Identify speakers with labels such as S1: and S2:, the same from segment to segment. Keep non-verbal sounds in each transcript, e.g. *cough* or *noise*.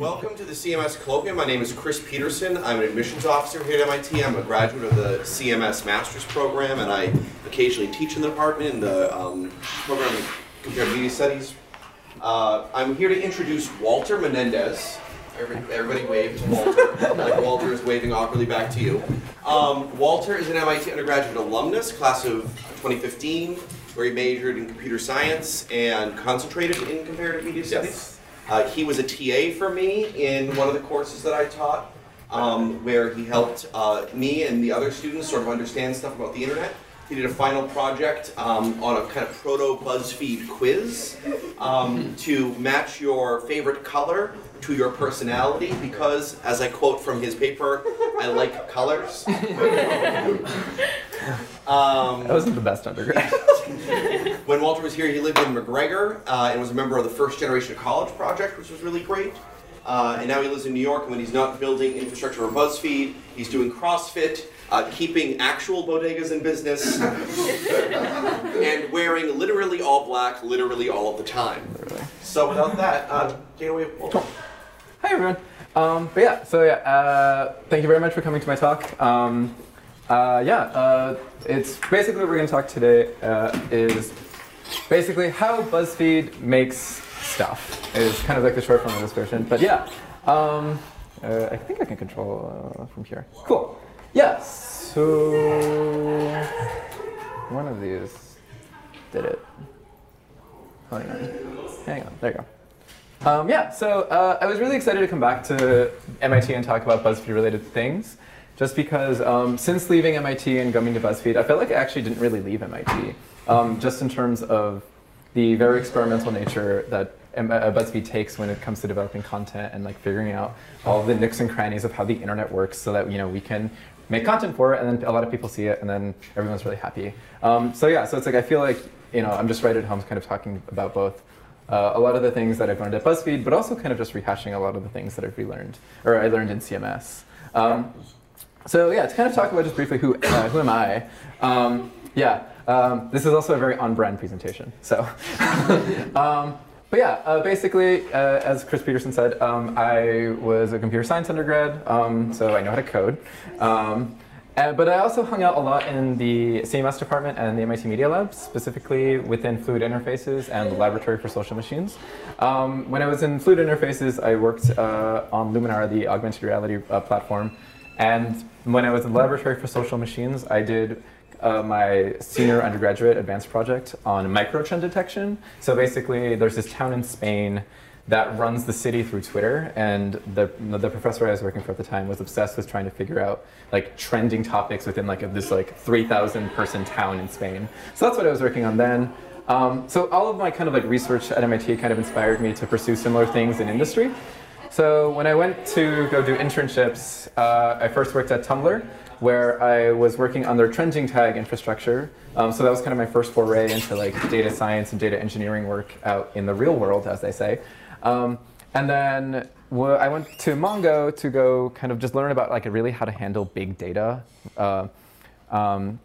S1: Welcome to the CMS Colloquium. My name is Chris Peterson. I'm an admissions officer here at MIT. I'm a graduate of the CMS Master's Program, and I occasionally teach in the department in the um, program of Comparative Media Studies. Uh, I'm here to introduce Walter Menendez. Everybody, everybody wave to Walter, *laughs* like Walter is waving awkwardly back to you. Um, Walter is an MIT undergraduate alumnus, class of 2015, where he majored in computer science and concentrated in comparative media studies. Uh, he was a TA for me in one of the courses that I taught, um, where he helped uh, me and the other students sort of understand stuff about the internet. He did a final project um, on a kind of proto BuzzFeed quiz um, to match your favorite color to your personality because, as I quote from his paper, I like colors. *laughs*
S2: Um, that wasn't the best undergrad. *laughs*
S1: when Walter was here, he lived in MacGregor uh, and was a member of the First Generation College Project, which was really great. Uh, and now he lives in New York, and when he's not building infrastructure for BuzzFeed, he's doing CrossFit, uh, keeping actual bodegas in business, *laughs* and wearing literally all black, literally all of the time. So without that, uh, take it away, Walter.
S2: Hi everyone. Um, but yeah, so yeah, uh, thank you very much for coming to my talk. Um, uh, yeah, uh, it's basically what we're going to talk today uh, is basically how BuzzFeed makes stuff. Is kind of like the short form of this version. But yeah, um, uh, I think I can control uh, from here. Cool. Yeah. So one of these did it. Hang on. Hang on. There you go. Um, yeah, so uh, I was really excited to come back to MIT and talk about BuzzFeed related things just because um, since leaving MIT and coming to BuzzFeed, I felt like I actually didn't really leave MIT, um, just in terms of the very experimental nature that uh, BuzzFeed takes when it comes to developing content and like figuring out all the nooks and crannies of how the internet works, so that you know we can make content for it, and then a lot of people see it, and then everyone's really happy. Um, so yeah, so it's like I feel like you know I'm just right at home, kind of talking about both. Uh, a lot of the things that I've learned at BuzzFeed, but also kind of just rehashing a lot of the things that I've relearned, or I learned in CMS. Um, so yeah, to kind of talk about just briefly who, uh, who am I? Um, yeah, um, this is also a very on-brand presentation. So, *laughs* um, but yeah, uh, basically, uh, as Chris Peterson said, um, I was a computer science undergrad, um, so I know how to code. Um, and, but I also hung out a lot in the CMS department and the MIT Media Lab, specifically within fluid interfaces and the Laboratory for Social Machines. when I was in fluid interfaces, I worked uh, on LuminAR, the augmented reality uh, platform, and when I was in the Laboratory for Social Machines, I did uh, my senior undergraduate advanced project on microtrend detection. So basically, there's this town in Spain that runs the city through Twitter, and the the professor I was working for at the time was obsessed with trying to figure out like trending topics within like this like 3,000 person town in Spain. So that's what I was working on then. Um, so all of my kind of like research at MIT kind of inspired me to pursue similar things in industry. So when I went to go do internships, uh, I first worked at Tumblr, where I was working on their trending tag infrastructure. Um, so that was kind of my first foray into like data science and data engineering work out in the real world, as they say. Um, and then I went to Mongo to go kind of just learn about like really how to handle big data. Uh, um,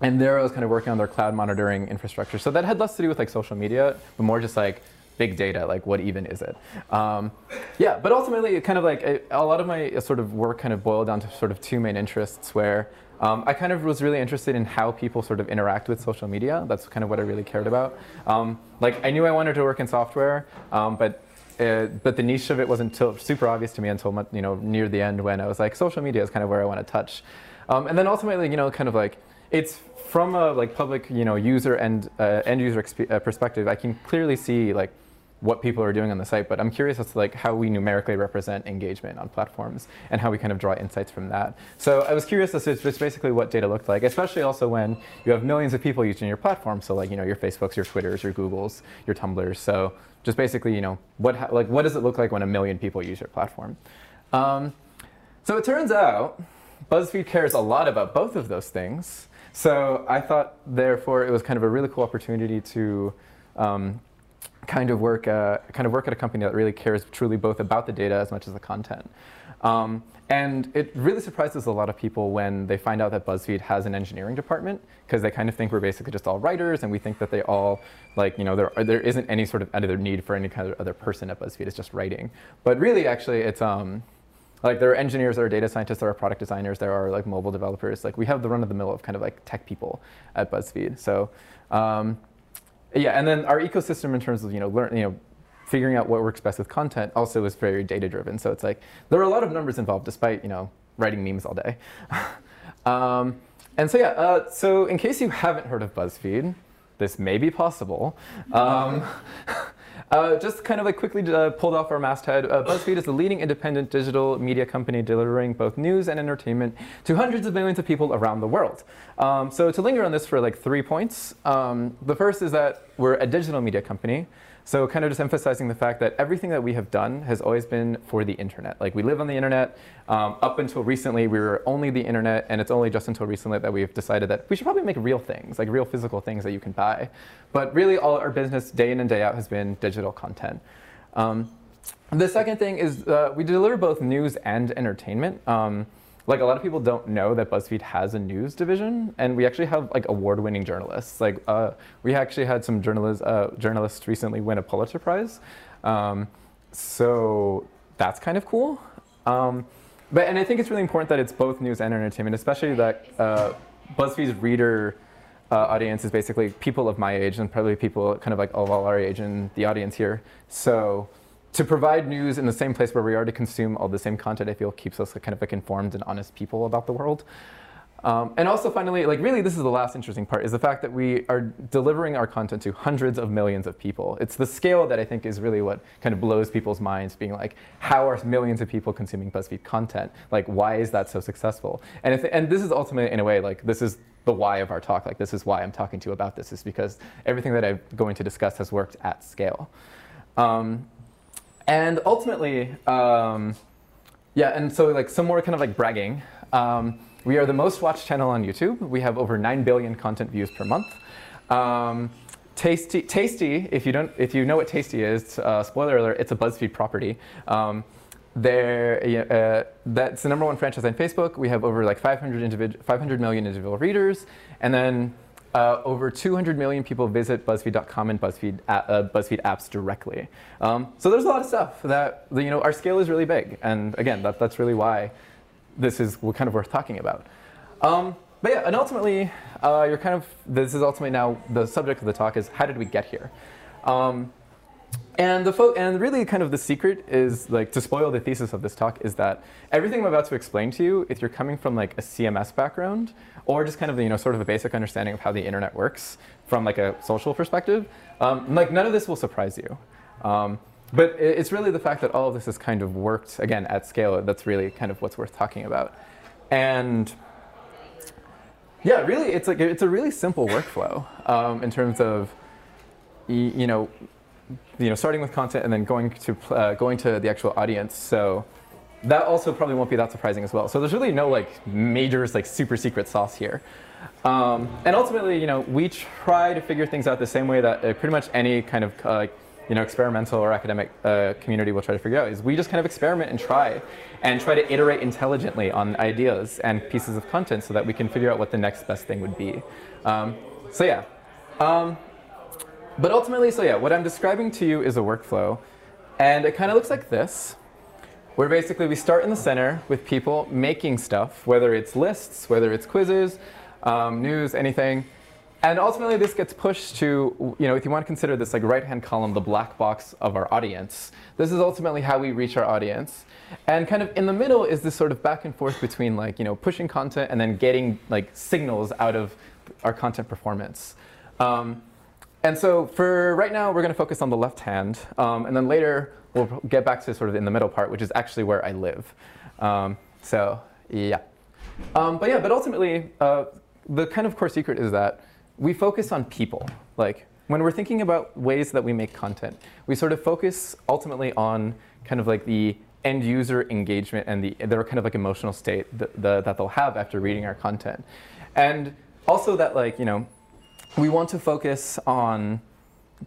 S2: and there I was kind of working on their cloud monitoring infrastructure. So that had less to do with like social media, but more just like big data, like what even is it? Um, yeah, but ultimately, it kind of like a, a, lot of my uh, sort of work kind of boiled down to sort of two main interests where um, I kind of was really interested in how people sort of interact with social media. That's kind of what I really cared about. Um, like I knew I wanted to work in software, um, but uh, but the niche of it wasn't super obvious to me until you know near the end when I was like social media is kind of where I want to touch. Um, and then ultimately, you know, kind of like it's from a like public you know user and uh, end user uh, perspective, I can clearly see like what people are doing on the site, but I'm curious as to like how we numerically represent engagement on platforms and how we kind of draw insights from that. So I was curious as to just basically what data looked like, especially also when you have millions of people using your platform. So like you know your Facebooks, your Twitters, your Googles, your Tumblrs. So just basically you know what like what does it look like when a million people use your platform? Um, so it turns out BuzzFeed cares a lot about both of those things. So I thought, therefore, it was kind of a really cool opportunity to um, kind of work uh, kind of work at a company that really cares truly both about the data as much as the content. Um, and it really surprises a lot of people when they find out that BuzzFeed has an engineering department because they kind of think we're basically just all writers and we think that they all like you know there there isn't any sort of other need for any kind of other person at BuzzFeed. It's just writing. But really, actually, it's um, like there are engineers, there are data scientists, there are product designers, there are like mobile developers. Like we have the run of the mill of kind of like tech people at BuzzFeed. So um, yeah, and then our ecosystem in terms of you know you know figuring out what works best with content also is very data driven. So it's like there are a lot of numbers involved, despite you know writing memes all day. *laughs* um, and so yeah, uh, so in case you haven't heard of BuzzFeed, this may be possible. Um, *laughs* uh, just kind of like quickly uh, pulled off our masthead. Uh, BuzzFeed is the leading independent digital media company delivering both news and entertainment to hundreds of millions of people around the world. Um, so to linger on this for like three points, um, the first is that we're a digital media company. So kind of just emphasizing the fact that everything that we have done has always been for the internet. Like we live on the internet. Um, up until recently, we were only the internet, and it's only just until recently that we've decided that we should probably make real things, like real physical things that you can buy. But really, all our business, day in and day out, has been digital content. Um, the second thing is uh, we deliver both news and entertainment. Um, like a lot of people don't know that BuzzFeed has a news division, and we actually have like award-winning journalists. Like uh, we actually had some journalists uh, journalists recently win a Pulitzer Prize, um, so that's kind of cool. Um, but and I think it's really important that it's both news and entertainment, especially that uh, BuzzFeed's reader uh, audience is basically people of my age and probably people kind of like of all our age in the audience here. So to provide news in the same place where we already consume all the same content, I feel keeps us kind of like informed and honest people about the world. Um, and also finally, like really this is the last interesting part, is the fact that we are delivering our content to hundreds of millions of people. It's the scale that I think is really what kind of blows people's minds, being like, how are millions of people consuming BuzzFeed content? Like, why is that so successful? And, if, and this is ultimately, in a way, like this is the why of our talk. Like this is why I'm talking to you about this, is because everything that I'm going to discuss has worked at scale. Um, and ultimately, um, yeah, and so like some more kind of like bragging. Um, we are the most watched channel on YouTube. We have over 9 billion content views per month. Um, Tasty, Tasty, if you don't, if you know what Tasty is, uh, spoiler alert, it's a BuzzFeed property. Um, there, uh, that's the number one franchise on Facebook. We have over like 500, 500 million individual readers, and then uh, over 200 million people visit BuzzFeed.com and BuzzFeed, uh, BuzzFeed apps directly. Um, so there's a lot of stuff that, you know, our scale is really big. And again, that, that's really why this is kind of worth talking about. Um, but yeah, and ultimately, uh, you're kind of, this is ultimately now the subject of the talk is how did we get here? Um, and the and really kind of the secret is like to spoil the thesis of this talk is that everything I'm about to explain to you, if you're coming from like a CMS background or just kind of you know sort of a basic understanding of how the internet works from like a social perspective, um, like none of this will surprise you. Um, but it's really the fact that all of this has kind of worked again at scale that's really kind of what's worth talking about. And yeah, really, it's like it's a really simple workflow um, in terms of you know you know, starting with content and then going to uh, going to the actual audience. So that also probably won't be that surprising as well. So there's really no like major like super secret sauce here. Um, and ultimately, you know, we try to figure things out the same way that uh, pretty much any kind of uh, you know experimental or academic uh, community will try to figure out. Is we just kind of experiment and try, and try to iterate intelligently on ideas and pieces of content so that we can figure out what the next best thing would be. Um, so yeah. Um, but ultimately, so yeah, what I'm describing to you is a workflow. And it kind of looks like this, where basically we start in the center with people making stuff, whether it's lists, whether it's quizzes, um, news, anything. And ultimately, this gets pushed to, you know, if you want to consider this like right-hand column, the black box of our audience. This is ultimately how we reach our audience. And kind of in the middle is this sort of back and forth between like, you know, pushing content and then getting like signals out of our content performance. Um, and so for right now, we're going to focus on the left hand. Um, and then later, we'll get back to sort of in the middle part, which is actually where I live. Um, so yeah. Um, but yeah, but ultimately, uh, the kind of core secret is that we focus on people. Like when we're thinking about ways that we make content, we sort of focus ultimately on kind of like the end user engagement and the their kind of like emotional state that, the, that they'll have after reading our content. And also that like, you know, we want to focus on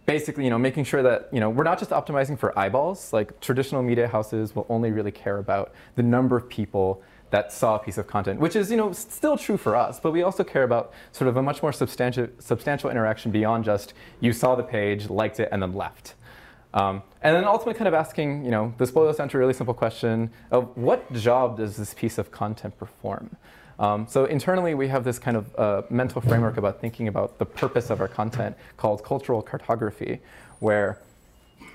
S2: basically, you know, making sure that you know we're not just optimizing for eyeballs. Like traditional media houses will only really care about the number of people that saw a piece of content, which is you know still true for us, but we also care about sort of a much more substantial substantial interaction beyond just you saw the page, liked it, and then left. Um, and then ultimately kind of asking, you know, this boils down to a really simple question of what job does this piece of content perform? Um, so internally, we have this kind of uh, mental framework about thinking about the purpose of our content called cultural cartography, where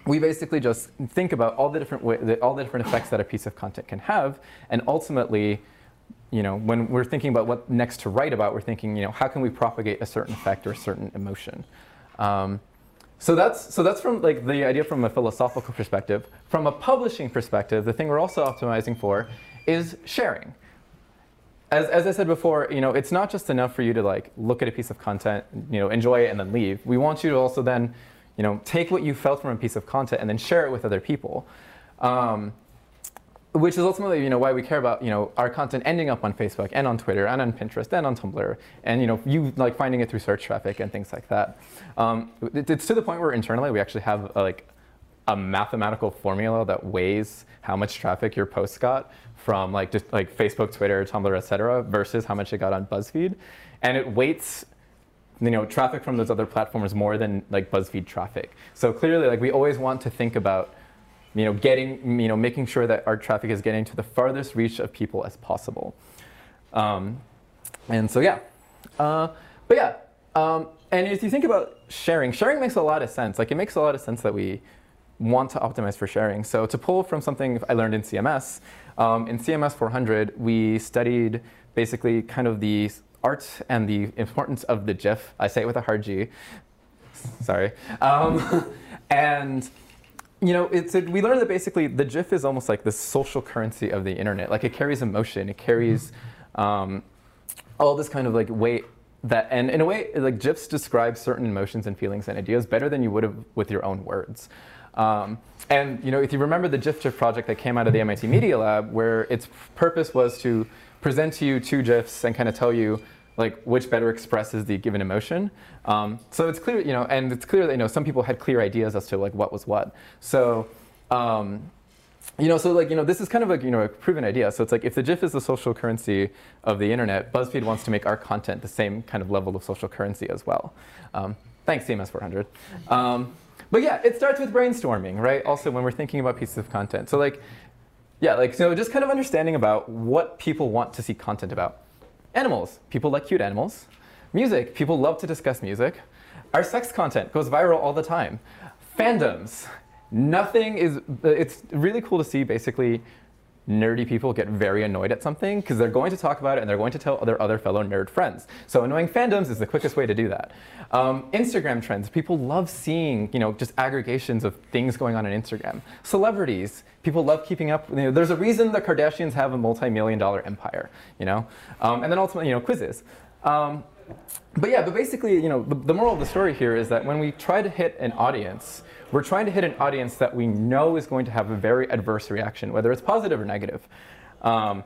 S2: we basically just think about all the different way, all the different effects that a piece of content can have, and ultimately, you know, when we're thinking about what next to write about, we're thinking, you know, how can we propagate a certain effect or a certain emotion? Um, so that's so that's from like the idea from a philosophical perspective. From a publishing perspective, the thing we're also optimizing for is sharing. As, as I said before, you know, it's not just enough for you to like look at a piece of content, you know, enjoy it and then leave. We want you to also then you know, take what you felt from a piece of content and then share it with other people. Um, which is ultimately, you know, why we care about, you know, our content ending up on Facebook and on Twitter and on Pinterest and on Tumblr, and you know, you like finding it through search traffic and things like that. Um, it, it's to the point where internally we actually have a, like a mathematical formula that weighs how much traffic your post got from like just like Facebook, Twitter, Tumblr, et cetera, versus how much it got on BuzzFeed, and it weights you know, traffic from those other platforms more than like BuzzFeed traffic. So clearly, like we always want to think about, you know, getting, you know, making sure that our traffic is getting to the farthest reach of people as possible. Um, and so yeah, uh, but yeah, um, and if you think about sharing, sharing makes a lot of sense. Like it makes a lot of sense that we want to optimize for sharing. So to pull from something I learned in CMS, um, in CMS 400, we studied basically kind of the art and the importance of the GIF. I say it with a hard G. Sorry. Um, *laughs* and you know, it's a, we learned that basically the GIF is almost like the social currency of the internet. Like it carries emotion, it carries um, all this kind of like weight that, and in a way, like GIFs describe certain emotions and feelings and ideas better than you would have with your own words. Um, and you know, if you remember the GIF GIF project that came out of the MIT Media Lab, where its purpose was to present to you two GIFs and kind of tell you like which better expresses the given emotion. Um, so it's clear, you know, and it's clear that you know some people had clear ideas as to like what was what. So. Um, you know, so like, you know, this is kind of a, you know, a proven idea. So it's like if the GIF is the social currency of the internet, BuzzFeed wants to make our content the same kind of level of social currency as well. Um, thanks, CMS 400. Um, but yeah, it starts with brainstorming, right? Also, when we're thinking about pieces of content. So like, yeah, like, so just kind of understanding about what people want to see content about. Animals. People like cute animals. Music. People love to discuss music. Our sex content goes viral all the time. Fandoms. Nothing is, it's really cool to see basically nerdy people get very annoyed at something because they're going to talk about it and they're going to tell their other fellow nerd friends. So annoying fandoms is the quickest way to do that. Um, Instagram trends. People love seeing, you know, just aggregations of things going on on Instagram. Celebrities. People love keeping up. You know, there's a reason the Kardashians have a multi-million dollar empire, you know? Um, and then ultimately, you know, quizzes. Um, but yeah, but basically, you know, the, the moral of the story here is that when we try to hit an audience, we're trying to hit an audience that we know is going to have a very adverse reaction, whether it's positive or negative. Um,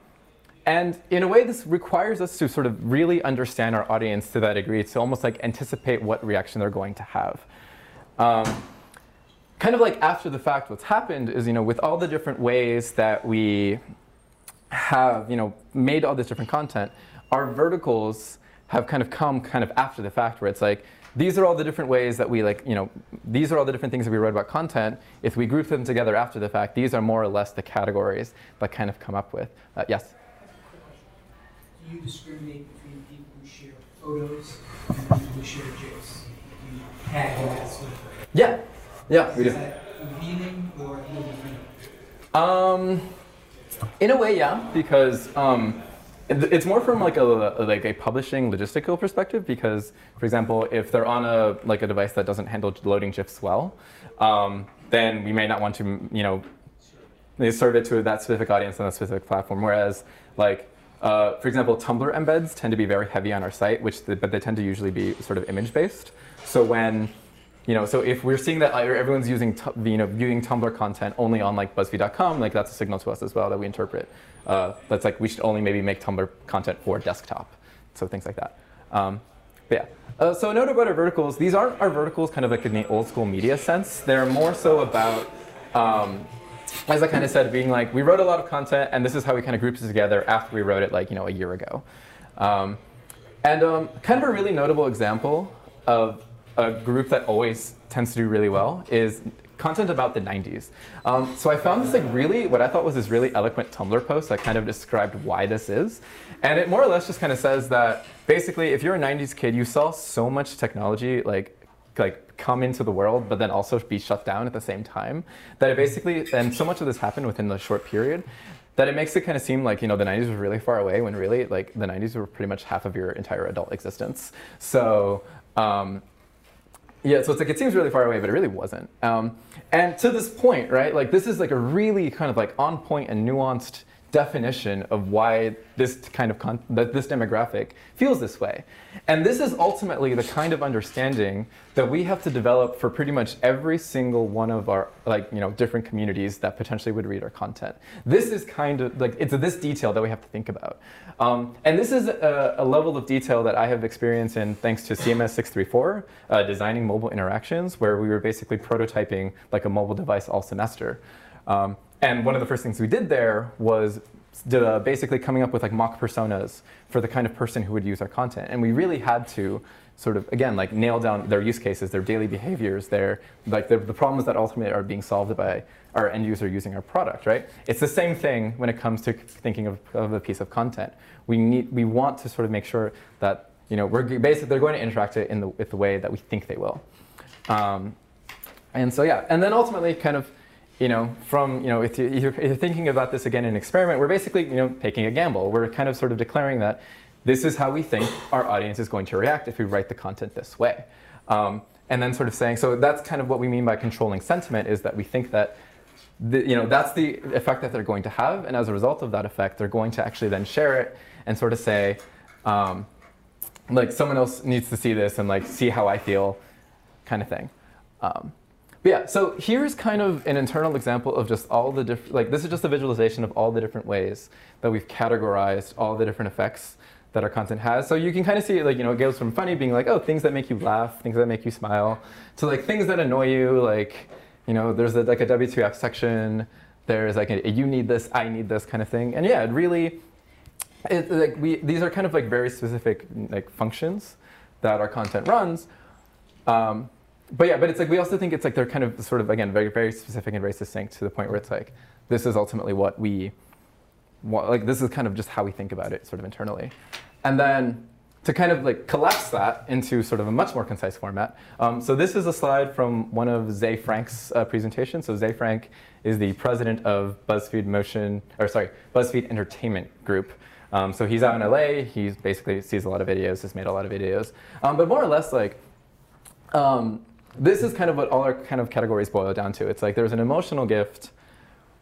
S2: and in a way, this requires us to sort of really understand our audience to that degree, to almost like anticipate what reaction they're going to have. Um, kind of like after the fact, what's happened is, you know, with all the different ways that we have, you know, made all this different content, our verticals have kind of come kind of after the fact, where it's like, these are all the different ways that we like, you know, these are all the different things that we wrote about content. If we group them together after the fact, these are more or less the categories that kind of come up with. Uh, yes?
S3: Do you discriminate between people who share photos and people who share GIFs? Do you tag that with
S2: Yeah, yeah, we do.
S3: Is that revealing or revealing?
S2: Um, in a way, yeah, because um, it's more from like a like a publishing logistical perspective because, for example, if they're on a like a device that doesn't handle loading GIFs well, um, then we may not want to you know serve it to that specific audience on a specific platform. Whereas like uh, for example, Tumblr embeds tend to be very heavy on our site, which the, but they tend to usually be sort of image based. So when you know, so if we're seeing that everyone's using, you know, viewing Tumblr content only on like BuzzFeed.com, like that's a signal to us as well that we interpret. Uh, that's like we should only maybe make Tumblr content for desktop, so things like that. Um, But yeah. Uh, so a note about our verticals. These aren't our verticals kind of like in the old school media sense. They're more so about, um, as I kind of said, being like, we wrote a lot of content and this is how we kind of grouped it together after we wrote it like, you know, a year ago. Um, and um, kind of a really notable example of a group that always tends to do really well is content about the 90s. Um, so I found this like really, what I thought was this really eloquent Tumblr post that kind of described why this is. And it more or less just kind of says that basically if you're a 90s kid, you saw so much technology like like come into the world, but then also be shut down at the same time. That it basically, and so much of this happened within the short period, that it makes it kind of seem like you know the 90s was really far away when really like the 90s were pretty much half of your entire adult existence. So um, yeah, so it's like it seems really far away, but it really wasn't. Um, and to this point, right, like this is like a really kind of like on point and nuanced definition of why this kind of con- that this demographic feels this way. And this is ultimately the kind of understanding that we have to develop for pretty much every single one of our like you know different communities that potentially would read our content. This is kind of like it's this detail that we have to think about. Um, and this is a, a, level of detail that I have experience in thanks to CMS 634, uh, designing mobile interactions, where we were basically prototyping like a mobile device all semester. Um, and one of the first things we did there was uh, basically coming up with like mock personas for the kind of person who would use our content. And we really had to sort of, again, like nail down their use cases, their daily behaviors, their, like the, the problems that ultimately are being solved by our end user using our product, right? It's the same thing when it comes to thinking of, of a piece of content. We need, we want to sort of make sure that, you know, we're basically, they're going to interact it in the, with the way that we think they will. Um, and so, yeah, and then ultimately kind of, you know, from, you know, if, you, you're thinking about this again in experiment, we're basically, you know, taking a gamble. We're kind of sort of declaring that this is how we think our audience is going to react if we write the content this way. Um, and then sort of saying, so that's kind of what we mean by controlling sentiment is that we think that, the, you know, that's the effect that they're going to have. And as a result of that effect, they're going to actually then share it and sort of say, um, like someone else needs to see this and like see how I feel kind of thing. Um, but yeah, so here's kind of an internal example of just all the different, like this is just a visualization of all the different ways that we've categorized all the different effects that our content has. So you can kind of see like, you know, it goes from funny being like, oh, things that make you laugh, things that make you smile, to like things that annoy you, like, you know, there's a, like a WTF section, there's like a, you need this, I need this kind of thing. And yeah, it really, it, like we, these are kind of like very specific like functions that our content runs. Um, but yeah, but it's like we also think it's like they're kind of sort of again very very specific and very succinct to the point where it's like this is ultimately what we want, like this is kind of just how we think about it sort of internally, and then to kind of like collapse that into sort of a much more concise format. Um, so this is a slide from one of Ze Frank's uh, presentations. So Ze Frank is the president of BuzzFeed Motion, or sorry, BuzzFeed Entertainment Group. Um, so he's out in LA. He basically sees a lot of videos, has made a lot of videos, um, but more or less like um, this is kind of what all our kind of categories boil down to. It's like there's an emotional gift,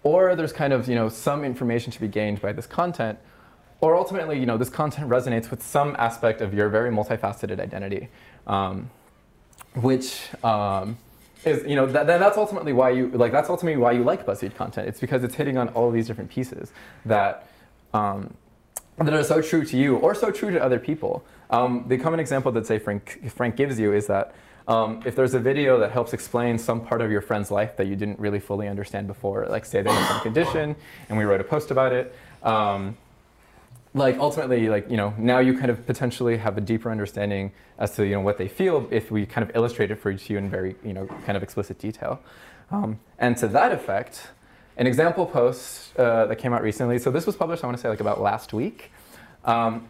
S2: or there's kind of you know some information to be gained by this content, or ultimately you know this content resonates with some aspect of your very multifaceted identity, um, which um, is you know that, that's ultimately why you like that's ultimately why you like BuzzFeed content. It's because it's hitting on all these different pieces that. Um, that are so true to you or so true to other people. Um, the common example that Ze Frank, Frank gives you is that um, if there's a video that helps explain some part of your friend's life that you didn't really fully understand before, like say they have some condition and we wrote a post about it, um, like ultimately, like you know, now you kind of potentially have a deeper understanding as to you know what they feel if we kind of illustrate it for you in very you know kind of explicit detail. Um, and to that effect, an example post uh, that came out recently. So this was published, I want to say, like about last week. Um,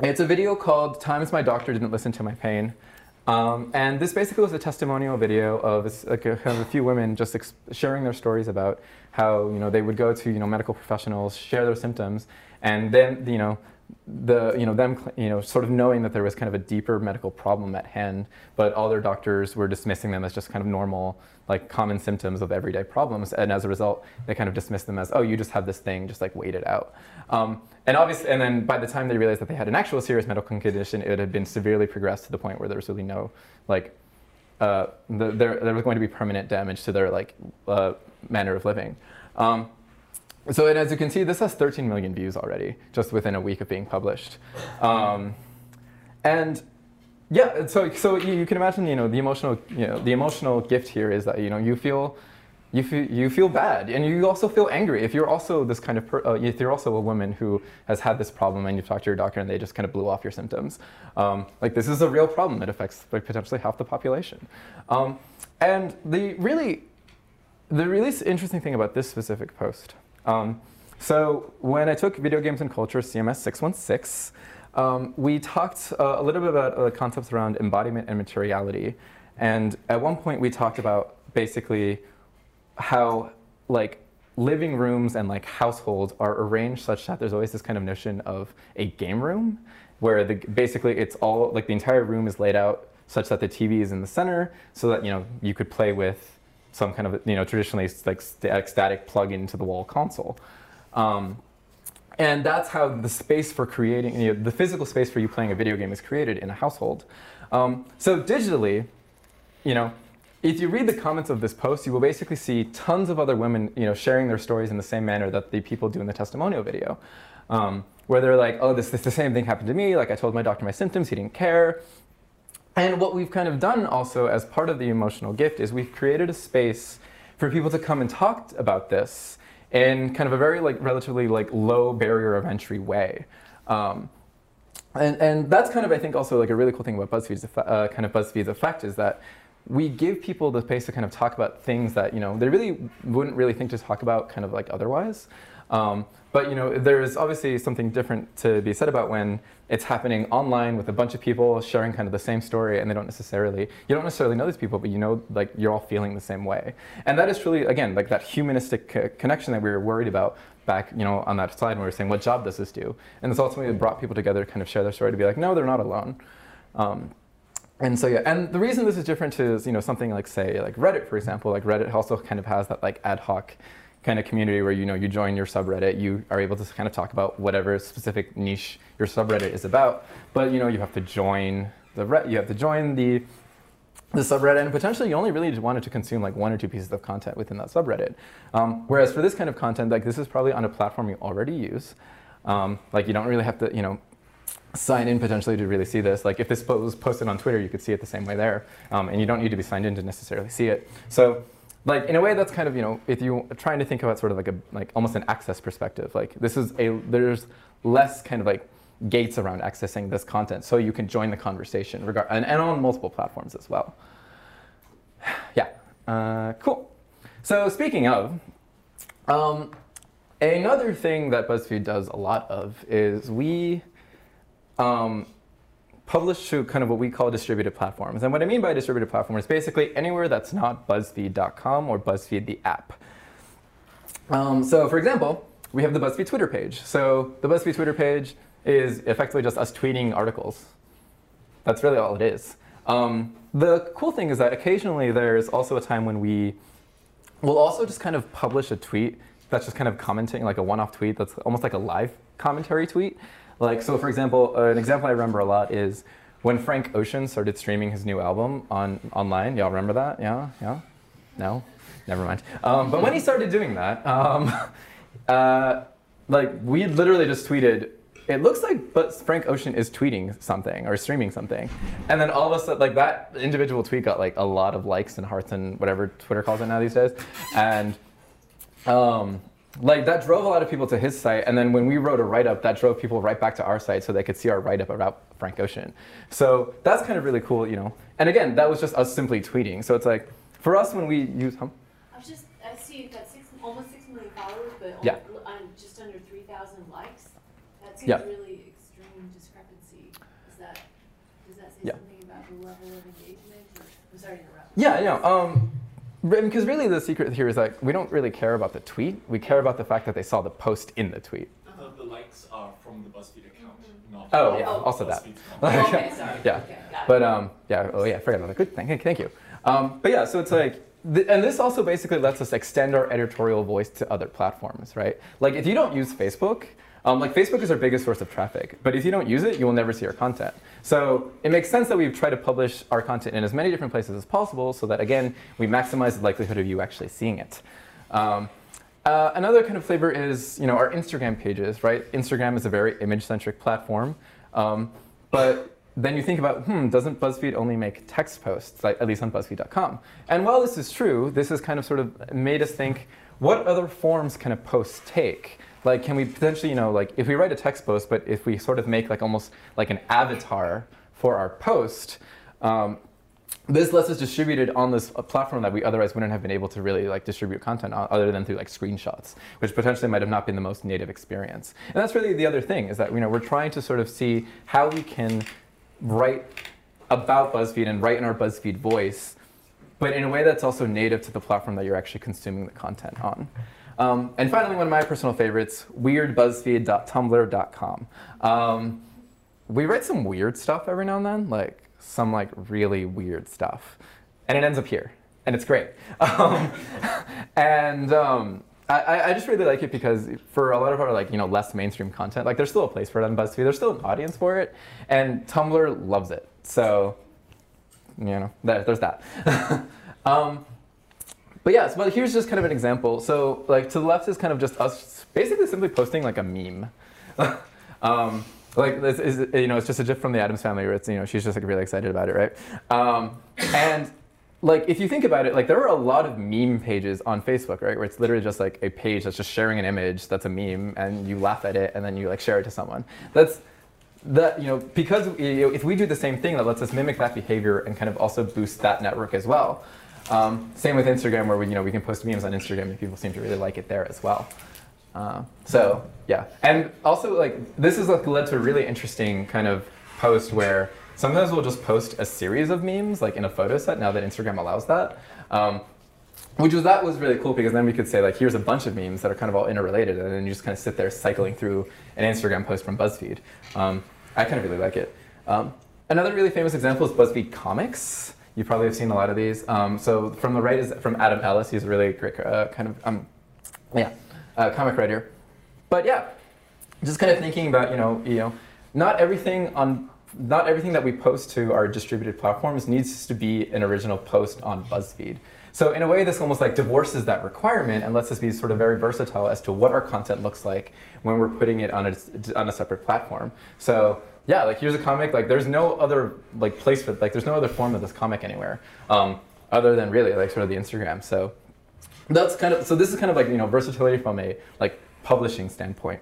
S2: it's a video called "Times My Doctor Didn't Listen to My Pain." Um, and this basically was a testimonial video of a, of a few women just sharing their stories about how you know they would go to you know medical professionals, share their symptoms, and then you know the you know them you know sort of knowing that there was kind of a deeper medical problem at hand, but all their doctors were dismissing them as just kind of normal like common symptoms of everyday problems, and as a result, they kind of dismissed them as oh you just have this thing, just like wait it out. Um, and obviously, and then by the time they realized that they had an actual serious medical condition, it had been severely progressed to the point where there was really no like uh, the, there there was going to be permanent damage to their like uh, manner of living. Um, so and as you can see, this has 13 million views already, just within a week of being published. Um, and Yeah, so so you, can imagine, you know, the emotional, you know, the emotional gift here is that you know you feel, you feel you feel bad, and you also feel angry. If you're also this kind of, per, uh, if you're also a woman who has had this problem, and you've talked to your doctor, and they just kind of blew off your symptoms, um, like this is a real problem. It affects like potentially half the population, um, and the really, the really interesting thing about this specific post. Um, so when I took video games and culture, CMS 616. Um, we talked uh, a little bit about uh, concepts around embodiment and materiality. And at one point, we talked about basically how like living rooms and like households are arranged such that there's always this kind of notion of a game room where the, basically it's all like the entire room is laid out such that the TV is in the center so that you know you could play with some kind of you know traditionally like static plug into the wall console. Um, and that's how the space for creating, you know, the physical space for you playing a video game is created in a household. Um, so digitally, you know, if you read the comments of this post, you will basically see tons of other women, you know, sharing their stories in the same manner that the people do in the testimonial video, um, where they're like, "Oh, this, this the same thing happened to me. Like I told my doctor my symptoms, he didn't care." And what we've kind of done also as part of the emotional gift is we've created a space for people to come and talk about this in kind of a very like relatively like low barrier of entry way. Um, and, and that's kind of I think also like a really cool thing about BuzzFeed's uh, kind of BuzzFeed's effect is that we give people the space to kind of talk about things that you know they really wouldn't really think to talk about kind of like otherwise. Um, but you know, there's obviously something different to be said about when it's happening online with a bunch of people sharing kind of the same story, and they don't necessarily you don't necessarily know these people, but you know like you're all feeling the same way. And that is truly again like that humanistic connection that we were worried about back you know on that slide when we were saying what job does this do, and this ultimately brought people together to kind of share their story to be like no, they're not alone. Um, and so yeah, and the reason this is different is you know something like say like Reddit for example, like Reddit also kind of has that like ad hoc kind of community where you know you join your subreddit, you are able to kind of talk about whatever specific niche your subreddit is about. But you know you have to join the re- you have to join the the subreddit, and potentially you only really wanted to consume like one or two pieces of content within that subreddit. Um, whereas for this kind of content, like this is probably on a platform you already use. Um, like you don't really have to, you know, sign in potentially to really see this. Like if this was posted on Twitter, you could see it the same way there, um, and you don't need to be signed in to necessarily see it. So like in a way that's kind of you know if you're trying to think about sort of like a like almost an access perspective like this is a there's less kind of like gates around accessing this content so you can join the conversation regard and, and on multiple platforms as well. *sighs* Yeah uh, cool. So speaking of um, another thing that buzzfeed does a lot of is we um, published to kind of what we call distributed platforms. And what I mean by distributed platform is basically anywhere that's not BuzzFeed.com or BuzzFeed the app. Um, so for example, we have the BuzzFeed Twitter page. So the BuzzFeed Twitter page is effectively just us tweeting articles. That's really all it is. Um, the cool thing is that occasionally there's also a time when we will also just kind of publish a tweet that's just kind of commenting, like a one-off tweet that's almost like a live commentary tweet. Like, so for example, an example I remember a lot is when Frank Ocean started streaming his new album on online. Y'all remember that? Yeah? Yeah? No? Never mind. Um, but when he started doing that, um, *laughs* uh, like, we literally just tweeted, it looks like but Frank Ocean is tweeting something or streaming something. And then all of a sudden, like, that individual tweet got, like, a lot of likes and hearts and whatever Twitter calls it now these days. And, um, like that drove a lot of people to his site and then when we wrote a write-up that drove people right back to our site so they could see our write-up about frank ocean so that's kind of really cool you know and again that was just us simply tweeting so it's like for us when we use huh?
S4: i was just i see you've got six almost six million followers but
S2: yeah.
S4: on just under 3000 likes that seems
S2: yeah.
S4: really extreme discrepancy is that does that say
S2: yeah.
S4: something about the level of engagement or, i'm sorry to interrupt
S2: yeah yeah um because really the secret here is like we don't really care about the tweet. We care about the fact that they saw the post in the tweet.
S5: Uh, the likes are from the BuzzFeed account, not
S2: Oh yeah, also that. *laughs*
S4: okay, sorry.
S2: yeah,
S4: Okay, got
S2: but um, yeah. Oh yeah, forget about that. Good, thank, thank you. Um, but yeah, so it's like, th- and this also basically lets us extend our editorial voice to other platforms, right? Like if you don't use Facebook, um, like Facebook is our biggest source of traffic, but if you don't use it, you will never see our content. So it makes sense that we try to publish our content in as many different places as possible so that, again, we maximize the likelihood of you actually seeing it. Um, uh, another kind of flavor is, you know, our Instagram pages, right? Instagram is a very image-centric platform, um, but then you think about, hmm, doesn't BuzzFeed only make text posts, like, at least on BuzzFeed.com? And while this is true, this has kind of sort of made us think, what other forms can a post take? Like, can we potentially, you know, like, if we write a text post, but if we sort of make like almost like an avatar for our post, um, this lets us distribute it on this uh, platform that we otherwise wouldn't have been able to really like distribute content on other than through like screenshots, which potentially might have not been the most native experience. And that's really the other thing is that you know we're trying to sort of see how we can write about BuzzFeed and write in our BuzzFeed voice, but in a way that's also native to the platform that you're actually consuming the content on. Um, and finally, one of my personal favorites, weirdbuzzfeed.tumblr.com. Um, we write some weird stuff every now and then, like some like really weird stuff, and it ends up here, and it's great. *laughs* Um, and um, I, I just really like it because for a lot of our like you know less mainstream content, like there's still a place for it on BuzzFeed. There's still an audience for it, and Tumblr loves it. So you know there, there's that. *laughs* um, but yes, but here's just kind of an example. So like to the left is kind of just us basically simply posting like a meme. *laughs* um, like this is you know it's just a gif from the Addams family where it's you know she's just like really excited about it, right? Um, and like if you think about it, like there are a lot of meme pages on Facebook, right? Where it's literally just like a page that's just sharing an image that's a meme, and you laugh at it, and then you like share it to someone. That's that you know because you know, if we do the same thing, that lets us mimic that behavior and kind of also boost that network as well. Um, same with Instagram, where we you know we can post memes on Instagram, and people seem to really like it there as well. Uh, so yeah, and also like this has like led to a really interesting kind of post where sometimes we'll just post a series of memes like in a photo set now that Instagram allows that. Um, which was that was really cool because then we could say like here's a bunch of memes that are kind of all interrelated and then you just kind of sit there cycling through an Instagram post from BuzzFeed. Um, I kind of really like it. Um, another really famous example is BuzzFeed Comics. You probably have seen a lot of these. Um, so from the right is from Adam Ellis. He's a really great uh, kind of um, yeah uh, comic writer. But yeah, just kind of thinking about you know you know not everything on not everything that we post to our distributed platforms needs to be an original post on BuzzFeed. So in a way, this almost like divorces that requirement and lets us be sort of very versatile as to what our content looks like when we're putting it on a on a separate platform. So yeah, like here's a comic. Like there's no other like place for like there's no other form of this comic anywhere um, other than really like sort of the Instagram. So that's kind of so this is kind of like you know versatility from a like publishing standpoint.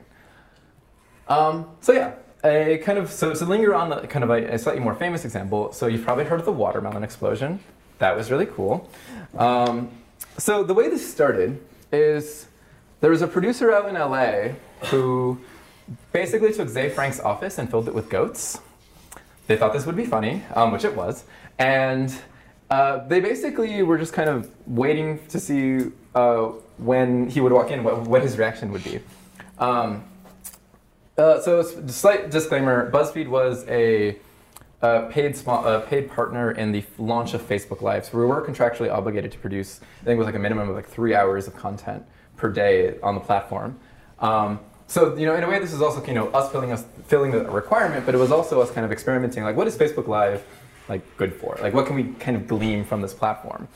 S2: Um, so yeah, a kind of so to linger on the kind of a, a, slightly more famous example. So you've probably heard of the watermelon explosion. That was really cool. Um, so the way this started is there was a producer out in LA who basically took Ze Frank's office and filled it with goats. They thought this would be funny, um, which it was, and uh, they basically were just kind of waiting to see uh, when he would walk in, what, what his reaction would be. Um, uh, so, slight disclaimer: BuzzFeed was a, paid small, paid partner in the launch of Facebook Live. So we were contractually obligated to produce, I think it was like a minimum of like three hours of content per day on the platform. Um, so you know, in a way, this is also you know us filling us filling the requirement, but it was also us kind of experimenting. Like, what is Facebook Live? like good for? Like what can we kind of glean from this platform?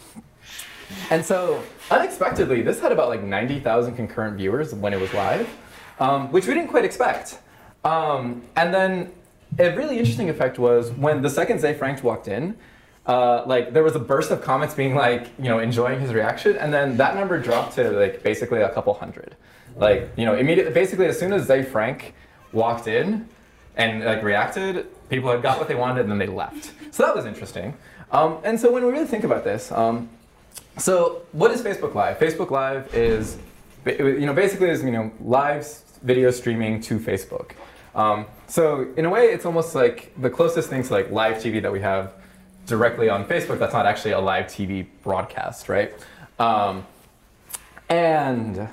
S2: And so unexpectedly, this had about like 90,000 concurrent viewers when it was live, um, which we didn't quite expect. Um, and then a really interesting effect was when the second Ze Frank walked in, uh, like there was a burst of comments being like, you know, enjoying his reaction, and then that number dropped to like basically a couple hundred. Like, you know, immediately, basically as soon as Ze Frank walked in and like reacted, people had got what they wanted and then they left. So that was interesting. Um, and so when we really think about this, um, so what is Facebook Live? Facebook Live is, you know, basically is you know live video streaming to Facebook. Um, so in a way, it's almost like the closest thing to like live TV that we have directly on Facebook. That's not actually a live TV broadcast, right? Um, and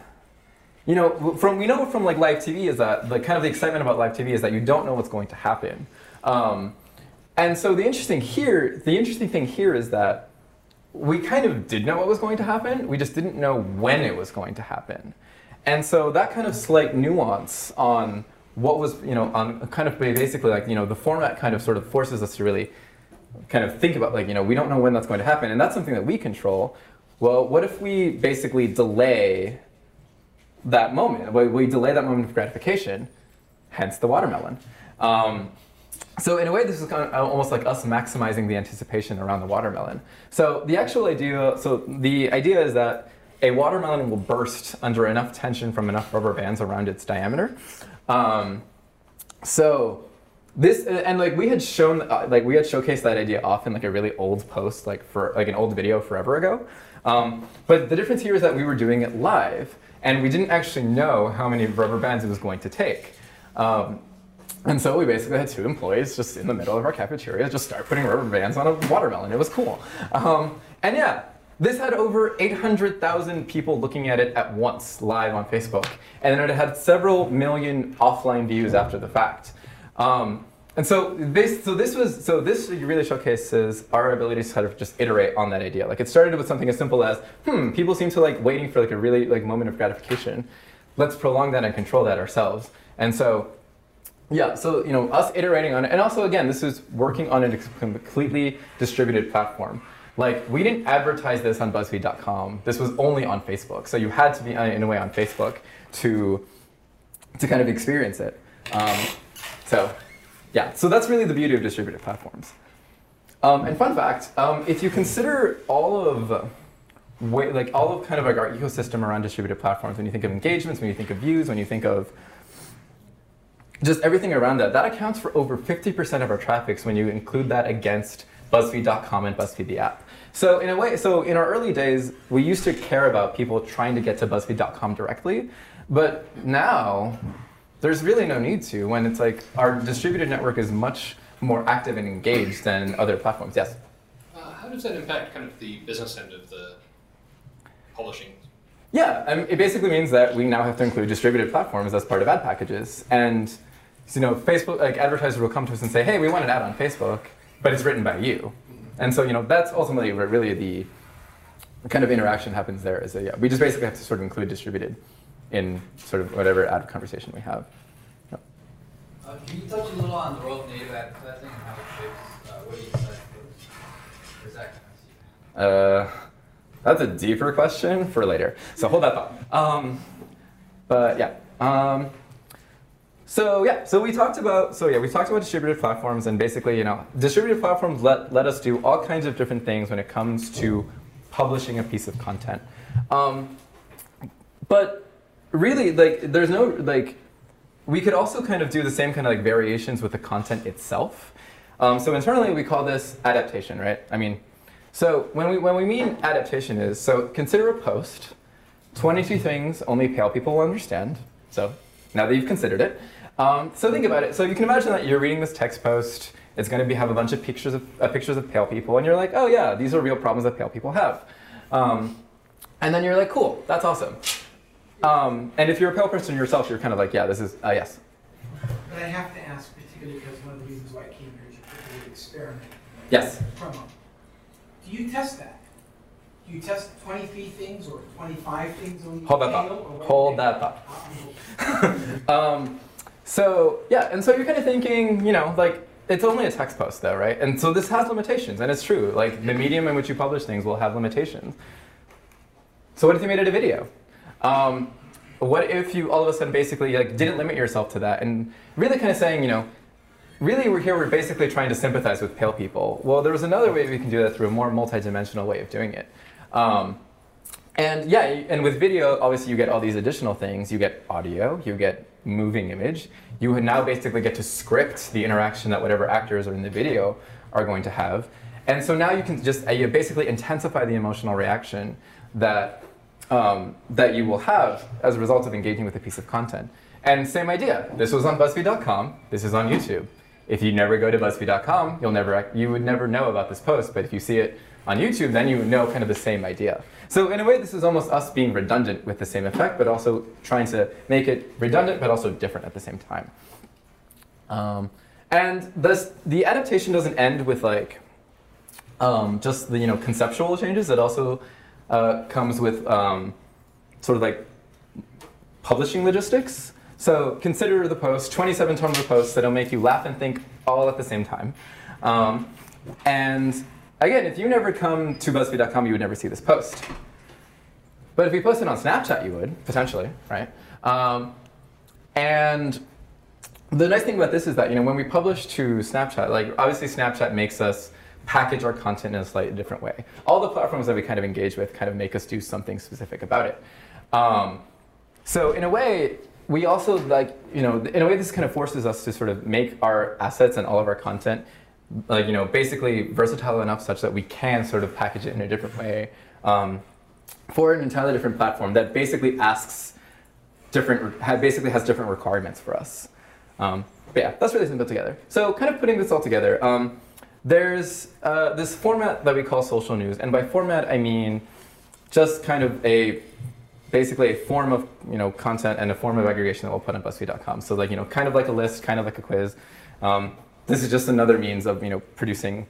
S2: you know, from we know from like live TV is that the kind of the excitement about live TV is that you don't know what's going to happen. Um, and so the interesting here, the interesting thing here is that we kind of did know what was going to happen. We just didn't know when it was going to happen. And so that kind of slight nuance on what was, you know, on kind of basically like, you know, the format kind of sort of forces us to really kind of think about like, you know, we don't know when that's going to happen. And that's something that we control. Well, what if we basically delay that moment? We delay that moment of gratification, hence the watermelon. Um, so in a way, this is kind of almost like us maximizing the anticipation around the watermelon. So the actual idea, so the idea is that a watermelon will burst under enough tension from enough rubber bands around its diameter. Um, so this and like we had shown uh, like we had showcased that idea off in like a really old post like for like an old video forever ago. Um, but the difference here is that we were doing it live and we didn't actually know how many rubber bands it was going to take. Um, and so we basically had two employees just in the middle of our cafeteria just start putting rubber bands on a watermelon. It was cool. Um, and yeah, this had over 800,000 people looking at it at once live on Facebook. And then it had several million offline views after the fact. Um, and so this, so this was, so this really showcases our ability to kind of just iterate on that idea. Like it started with something as simple as, hmm, people seem to like waiting for like a really like moment of gratification. Let's prolong that and control that ourselves. And so yeah, so you know, us iterating on it, and also again, this is working on a completely distributed platform. Like we didn't advertise this on BuzzFeed.com. This was only on Facebook, so you had to be uh, in a way on Facebook to to kind of experience it. Um, so yeah, so that's really the beauty of distributed platforms. Um, and fun fact, um, if you consider all of way, like all of kind of like our ecosystem around distributed platforms, when you think of engagements, when you think of views, when you think of just everything around that, that accounts for over 50% of our traffic when you include that against BuzzFeed.com and BuzzFeed the app. So in a way, so in our early days, we used to care about people trying to get to BuzzFeed.com directly, but now there's really no need to when it's like our distributed network is much more active and engaged than other platforms. Yes.
S6: Uh, how does that impact kind of the business end of the publishing?
S2: Yeah, I mean, it basically means that we now have to include distributed platforms as part of ad packages, and you know, Facebook, like advertisers will come to us and say, hey, we want an ad on Facebook, but it's written by you. And so, you know, that's ultimately where really the kind of interaction happens there is that, yeah, we just basically have to sort of include distributed in sort of whatever ad conversation we have.
S7: Uh, can you touch a little on the role of native advertising and how it shapes uh, what you decide to post? Or is that kind
S2: Uh, that's a deeper question for later. So hold that thought. Um, but yeah. Um, so yeah, so we talked about so yeah, we talked about distributed platforms and basically, you know, distributed platforms let let us do all kinds of different things when it comes to publishing a piece of content. Um, but really, like, there's no like, we could also kind of do the same kind of like variations with the content itself. Um, so internally, we call this adaptation, right? I mean, so when we when we mean adaptation is so consider a post, 22 things only pale people will understand. So now that you've considered it. Um, so think about it. So you can imagine that you're reading this text post. It's going to be have a bunch of pictures of uh, pictures of pale people, and you're like, oh yeah, these are real problems that pale people have. Um, and then you're like, cool, that's awesome. Um, and if you're a pale person yourself, you're kind of like, yeah, this is uh, yes.
S3: But I have to ask, particularly because one of the reasons why I came here is you put the experiment.
S2: Yes.
S3: Promo. Do you test that? Do you test 23 things or 25 things on
S2: Hold that thought. Hold that
S3: think?
S2: thought. um, so yeah, and so you're kind of thinking, you know, like it's only a text post though, right? And so this has limitations, and it's true. Like the medium in which you publish things will have limitations. So what if you made it a video? Um, what if you all of a sudden basically like didn't limit yourself to that and really kind of saying, you know, really we're here we're basically trying to sympathize with pale people. Well, there was another way we can do that through a more multidimensional way of doing it. Um, and yeah, and with video, obviously you get all these additional things. You get audio, you get moving image. You now basically get to script the interaction that whatever actors are in the video are going to have. And so now you can just uh, you basically intensify the emotional reaction that um, that you will have as a result of engaging with a piece of content. And same idea. This was on BuzzFeed.com. This is on YouTube. If you never go to BuzzFeed.com, you'll never you would never know about this post. But if you see it on YouTube, then you know kind of the same idea. So in a way, this is almost us being redundant with the same effect, but also trying to make it redundant but also different at the same time. Um, and this, the adaptation doesn't end with like um, just the you know conceptual changes. It also uh, comes with um, sort of like publishing logistics. So consider the post, 27 Tumblr posts that'll make you laugh and think all at the same time. Um, and again, if you never come to BuzzFeed.com, you would never see this post. But if you post it on Snapchat, you would, potentially, right? Um, and the nice thing about this is that you know when we publish to Snapchat, like obviously Snapchat makes us package our content in a slightly different way. All the platforms that we kind of engage with kind of make us do something specific about it. Um, so in a way, we also like you know in a way this kind of forces us to sort of make our assets and all of our content like you know basically versatile enough such that we can sort of package it in a different way um, for an entirely different platform that basically asks different basically has different requirements for us. Um, but yeah, that's really simple together. So kind of putting this all together, um, there's uh, this format that we call social news, and by format I mean just kind of a basically a form of you know content and a form of aggregation that we'll put on BuzzFeed.com. So like you know kind of like a list, kind of like a quiz. Um, this is just another means of you know producing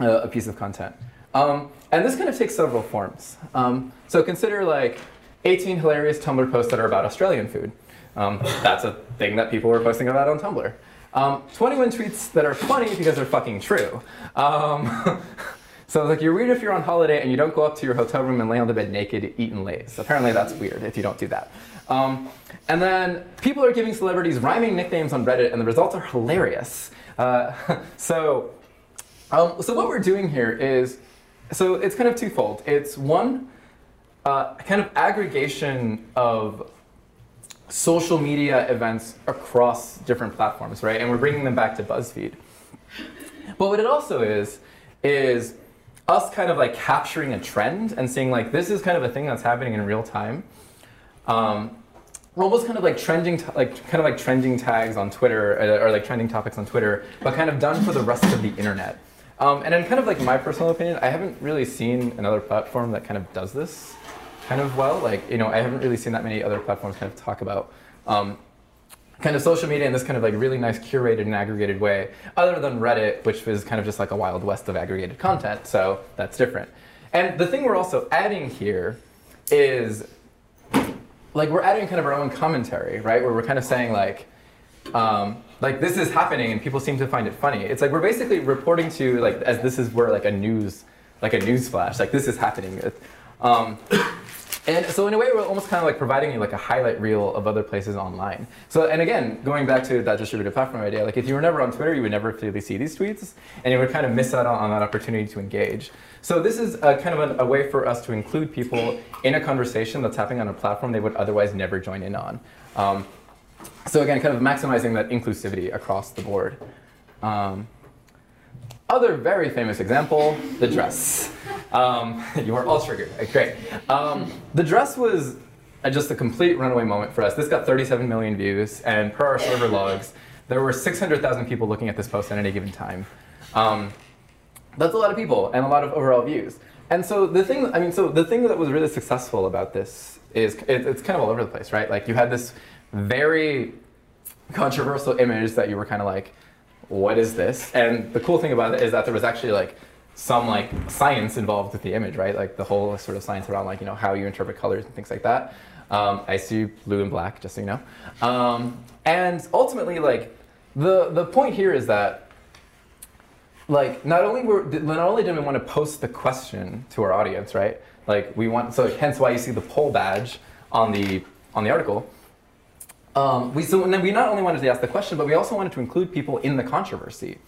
S2: a, a piece of content. Um, and this kind of takes several forms. Um, so consider like 18 hilarious Tumblr posts that are about Australian food. Um, that's a thing that people were posting about on Tumblr. Um, 21 tweets that are funny because they're fucking true. Um, *laughs* so like you're weird if you're on holiday and you don't go up to your hotel room and lay on the bed naked eating Lay's. Apparently that's weird if you don't do that. Um, and then people are giving celebrities rhyming nicknames on Reddit and the results are hilarious. Uh, *laughs* so, um, so what we're doing here is, so it's kind of twofold. It's one, uh, kind of aggregation of social media events across different platforms, right? And we're bringing them back to BuzzFeed. But what it also is, is us kind of like capturing a trend and seeing like this is kind of a thing that's happening in real time. Um, almost kind of like trending, like kind of like trending tags on Twitter uh, or like trending topics on Twitter, but kind of done for the rest of the internet. Um, and in kind of like my personal opinion, I haven't really seen another platform that kind of does this kind of well. Like you know, I haven't really seen that many other platforms kind of talk about um, kind of social media in this kind of like really nice curated and aggregated way, other than Reddit, which was kind of just like a wild west of aggregated content. So that's different. And the thing we're also adding here is like we're adding kind of our own commentary, right? Where we're kind of saying like, um, like this is happening and people seem to find it funny. It's like we're basically reporting to like as this is where like a news, like a news flash, like this is happening. Um, and so in a way, we're almost kind of like providing you like a highlight reel of other places online. So and again, going back to that distributed platform idea, like if you were never on Twitter, you would never really see these tweets, and you would kind of miss out on, on that opportunity to engage. So this is a, kind of a, a way for us to include people in a conversation that's happening on a platform they would otherwise never join in on. Um, so again, kind of maximizing that inclusivity across the board. Um, other very famous example, the dress. Um, *laughs* you are all triggered. Great. Um, the dress was uh, just a complete runaway moment for us. This got 37 million views, and per our server logs, there were 600,000 people looking at this post at any given time. Um, that's a lot of people and a lot of overall views. And so the thing, I mean, so the thing that was really successful about this is it, it's kind of all over the place, right? Like you had this very controversial image that you were kind of like, what is this? And the cool thing about it is that there was actually like some like science involved with the image, right? Like the whole sort of science around like you know how you interpret colors and things like that. Um, I see blue and black, just so you know. Um, and ultimately, like the the point here is that like not only were not only did we want to post the question to our audience, right? Like we want so hence why you see the poll badge on the on the article. Um, we so we not only wanted to ask the question, but we also wanted to include people in the controversy.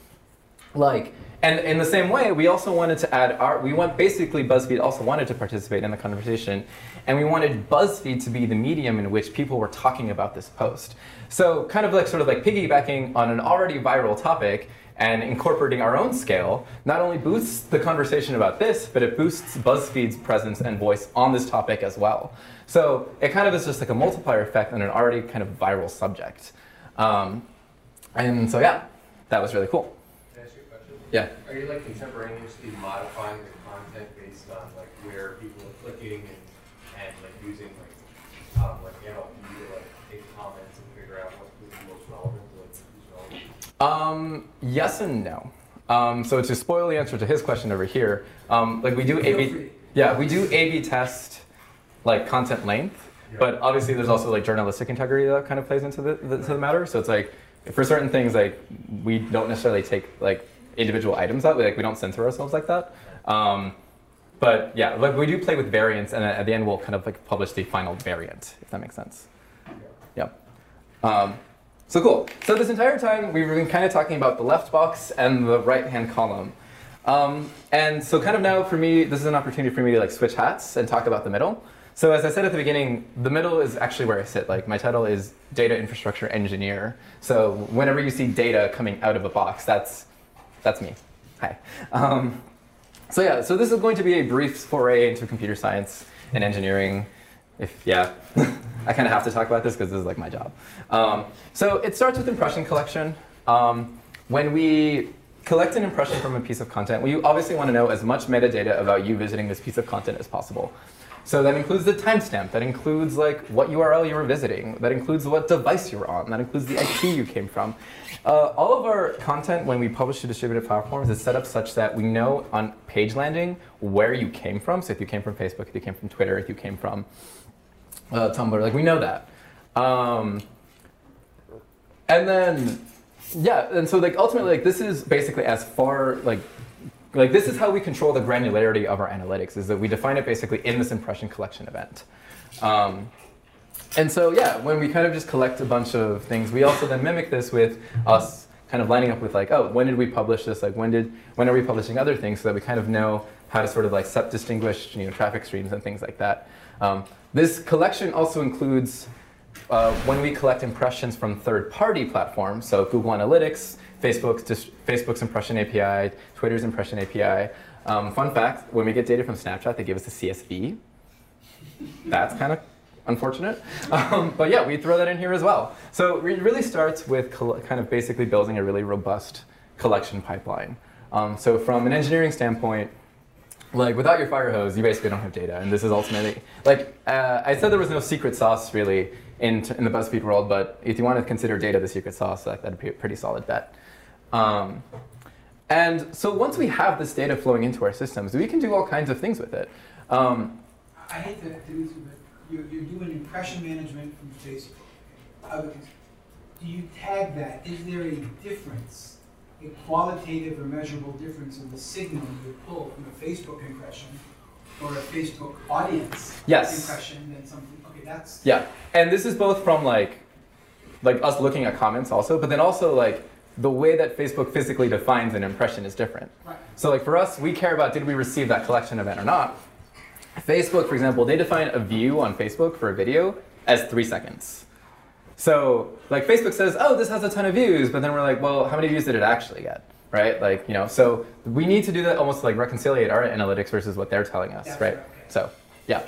S2: Like and in the same way, we also wanted to add our, we want, basically BuzzFeed also wanted to participate in the conversation, and we wanted BuzzFeed to be the medium in which people were talking about this post. So kind of like, sort of like piggybacking on an already viral topic and incorporating our own scale, not only boosts the conversation about this, but it boosts BuzzFeed's presence and voice on this topic as well. So it kind of is just like a multiplier effect on an already kind of viral subject. Um, and so yeah, that was really cool.
S8: Can I ask you a question?
S2: Yeah.
S8: Are you like contemporaneously modifying the content based on like where people are clicking and, and like using like, um, like NLP to like take comments and figure out what would be most relevant to like who's relevant?
S2: Um, yes and no. Um, so to spoil the answer to his question over here, um, like we do A/B, yeah, we do A/B test like content length,
S8: Yeah.
S2: but obviously there's also like journalistic integrity that kind of plays into the, the to the matter. So it's like for certain things, like we don't necessarily take like individual items out. Like we don't censor ourselves like that. Um, but yeah, like we do play with variants, and at the end we'll kind of like publish the final variant, if that makes sense. Yeah. Um, So cool. So this entire time we've been kind of talking about the left box and the right hand column. Um, and so kind of now for me, this is an opportunity for me to like switch hats and talk about the middle. So as I said at the beginning, the middle is actually where I sit. Like my title is data infrastructure engineer. So whenever you see data coming out of a box, that's that's me. Hi. Um, so yeah, so this is going to be a brief foray into computer science and engineering. If yeah, *laughs* I kind of have to talk about this because this is like my job. Um, so it starts with impression collection. Um, when we collect an impression from a piece of content, we obviously want to know as much metadata about you visiting this piece of content as possible. So that includes the timestamp, that includes like what URL you were visiting, that includes what device you were on, that includes the IP you came from. Uh, all of our content when we publish to distributed platforms is set up such that we know on page landing where you came from. So if you came from Facebook, if you came from Twitter, if you came from uh, Tumblr, like we know that. Um, and then, yeah, and so like ultimately, like this is basically as far like like this is how we control the granularity of our analytics is that we define it basically in this impression collection event. Um, and so yeah, when we kind of just collect a bunch of things, we also then mimic this with us kind of lining up with like, oh, when did we publish this? Like when did when are we publishing other things so that we kind of know how to sort of like set distinguish you know traffic streams and things like that. Um, this collection also includes uh, when we collect impressions from third-party platforms, so Google Analytics, Facebook's, Facebook's impression API, Twitter's impression API. Um, fun fact, when we get data from Snapchat, they give us a CSV. That's kind of unfortunate. Um, but yeah, we throw that in here as well. So it really starts with kind of basically building a really robust collection pipeline. Um, so from an engineering standpoint, like without your fire hose, you basically don't have data. And this is ultimately, like uh, I said there was no secret sauce really in, in the BuzzFeed world, but if you want to consider data the secret sauce, like, that'd be a pretty solid bet. Um, and so once we have this data flowing into our systems, we can do all kinds of things with it. Um,
S3: I hate to do this, but you're, you're doing impression management from Facebook. Other things. Do you tag that? Is there a difference, a qualitative or measurable difference in the signal you pull from a Facebook impression or a Facebook audience
S2: yes.
S3: impression than something? Okay, that's
S2: yeah. And this is both from like, like us looking at comments also, but then also like the way that Facebook physically defines an impression is different.
S3: Right.
S2: So like for us, we care about did we receive that collection event or not. Facebook, for example, they define a view on Facebook for a video as three seconds. So like Facebook says, oh, this has a ton of views, but then we're like, well, how many views did it actually get? Right? Like, you know, so we need to do that almost like reconciliate our analytics versus what they're telling us,
S3: That's
S2: right?
S3: right, okay.
S2: So, yeah.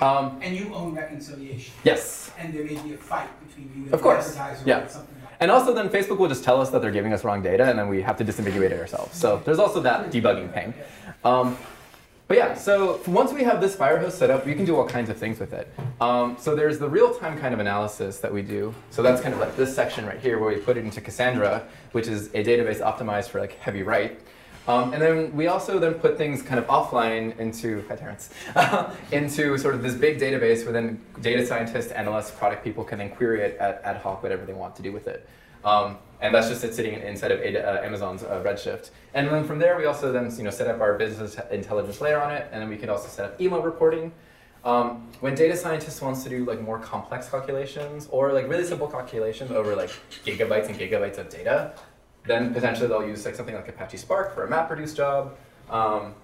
S2: Um,
S3: and you own reconciliation.
S2: yes.
S3: And there may be a fight between you and
S2: Of
S3: the
S2: course,
S3: advertiser
S2: yeah.
S3: or something.
S2: And also then Facebook will just tell us that they're giving us wrong data and then we have to disambiguate it ourselves. So there's also that debugging pain. Um, but yeah, so once we have this Firehose set up, we can do all kinds of things with it. Um, so there's the real-time kind of analysis that we do. So that's kind of like this section right here where we put it into Cassandra, which is a database optimized for like heavy write. Um, and then we also then put things kind of offline into, hi Terrence, *laughs* into sort of this big database where then data scientists, analysts, product people can then query it at ad hoc, whatever they want to do with it. Um, and that's just it sitting inside of uh, Amazon's uh, Redshift. And then from there, we also then you know, set up our business intelligence layer on it, and then we can also set up email reporting. Um, when data scientists wants to do like more complex calculations or like really simple calculations over like gigabytes and gigabytes of data, then potentially they'll use like something like Apache Spark for a MapReduce job, um,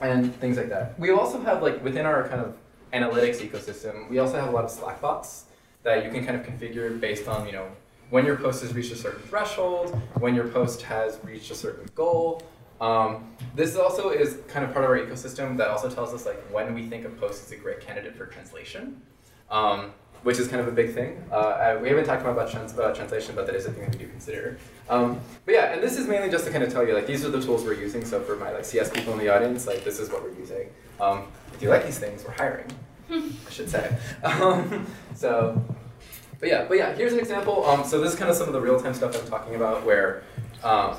S2: and things like that. We also have like within our kind of analytics ecosystem, we also have a lot of Slack bots that you can kind of configure based on you know when your post has reached a certain threshold, when your post has reached a certain goal. Um, this also is kind of part of our ecosystem that also tells us like when we think a post is a great candidate for translation, um, which is kind of a big thing. Uh, we haven't talked about trans, uh, translation, but that is a thing that we do consider. Um, but yeah, and this is mainly just to kind of tell you like these are the tools we're using. So for my like CS people in the audience, like this is what we're using. Um, if you like these things, we're hiring. *laughs* I should say. Um, so but yeah, but yeah, here's an example. Um, so this is kind of some of the real-time stuff I'm talking about where, um,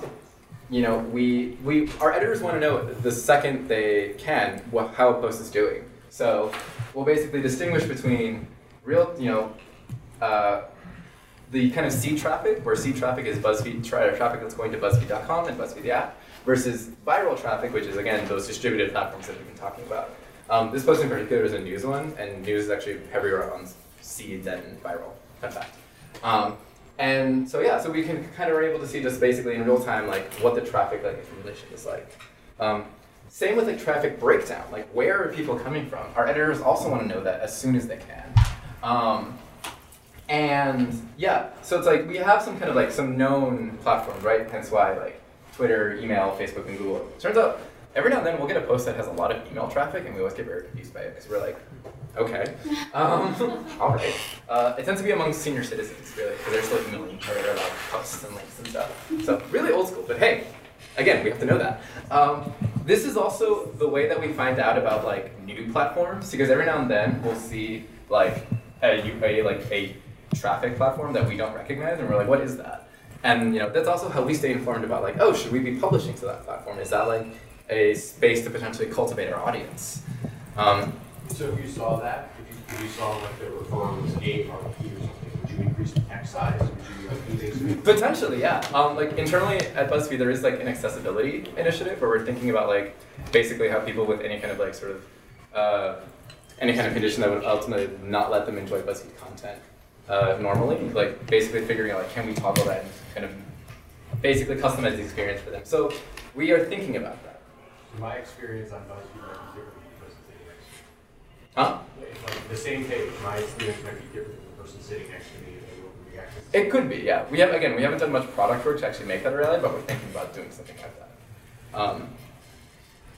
S2: you know, we, we, our editors want to know the second they can what, how a post is doing. So we'll basically distinguish between real, you know, uh, the kind of seed traffic, where seed traffic is BuzzFeed tra traffic that's going to BuzzFeed.com and BuzzFeed the app, versus viral traffic, which is again those distributed platforms that we've been talking about. Um, this post in particular is a news one, and news is actually heavier on seed than viral fun fact. Um, and so yeah, so we can kind of are able to see just basically in real time like what the traffic like accumulation is like. Um, same with like traffic breakdown, like where are people coming from? Our editors also want to know that as soon as they can. Um, and yeah, so it's like we have some kind of like some known platforms, right? Hence why like Twitter, email, Facebook, and Google. Turns out every now and then we'll get a post that has a lot of email traffic, and we always get very confused by it because we're like, okay, *laughs* um, *laughs* all right. Uh, it tends to be among senior citizens, really, because they're still emailing each other about posts and links and stuff. So really old school, but hey, again, we have to know that. Um, this is also the way that we find out about like new platforms, because every now and then we'll see like a, a like a traffic platform that we don't recognize, and we're like, what is that? And you know, that's also how we stay informed about like, oh, should we be publishing to that platform? Is that like a space to potentially cultivate our audience? Um,
S8: So if you saw that, if you, if you saw like the referral was AARP or something, would you increase the text size? Would you do things
S2: Potentially, yeah. Um, like internally at BuzzFeed, there is like an accessibility initiative where we're thinking about like basically how people with any kind of like sort of uh, any kind of condition that would ultimately not let them enjoy BuzzFeed content uh, normally, like basically figuring out like can we toggle that and kind of basically customize the experience for them. So we are thinking about that.
S8: My experience on BuzzFeed might be different than the person sitting next to me.
S2: Huh?
S8: If, Like the same page, my experience might be different than the person sitting next to me and they will react.
S2: It could be, yeah. We have again, we haven't done much product work to actually make that a reality, but we're thinking about doing something like that. Um,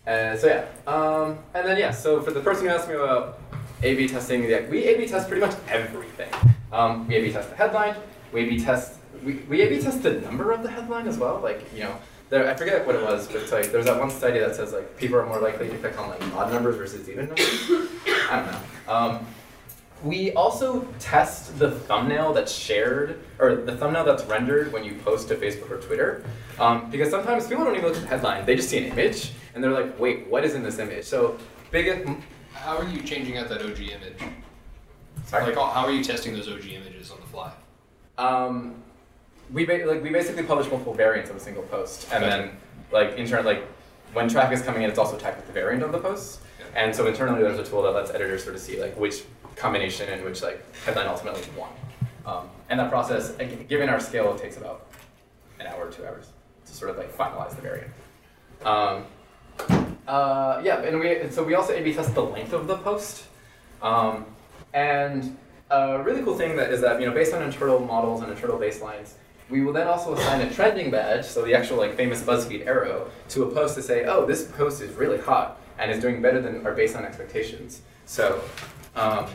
S2: and so yeah, um, and then yeah. So for the person who asked me about A/B testing, yeah, we A/B test pretty much everything. Um, we A/B test the headline. We A/B test. We, we A/B test the number of the headline as well. Like you know, there I forget what it was, but like there's that one study that says like people are more likely to click on like odd numbers versus even numbers. I don't know. Um, we also test the thumbnail that's shared, or the thumbnail that's rendered when you post to Facebook or Twitter. Um, because sometimes people don't even look at the headline, they just see an image, and they're like, wait, what is in this image? So, big,
S6: How are you changing out that OG image?
S2: Sorry?
S6: Like, how are you testing those OG images on the fly?
S2: Um, we ba- like we basically publish multiple variants of a single post, and
S6: Gotcha.
S2: then like intern like when traffic is coming in, it's also tagged with the variant of the post.
S6: Yeah.
S2: And so internally, there's a tool that lets editors sort of see like which combination and which like headline ultimately won. Um, and that process, given our scale, it takes about an hour or two hours to sort of like finalize the variant. Um, uh, yeah, and we and so we also A/B test the length of the post. Um, and a really cool thing that is that you know based on internal models and internal baselines, we will then also assign a trending badge, so the actual like famous BuzzFeed arrow, to a post to say, oh, this post is really hot and is doing better than our baseline expectations. So, um,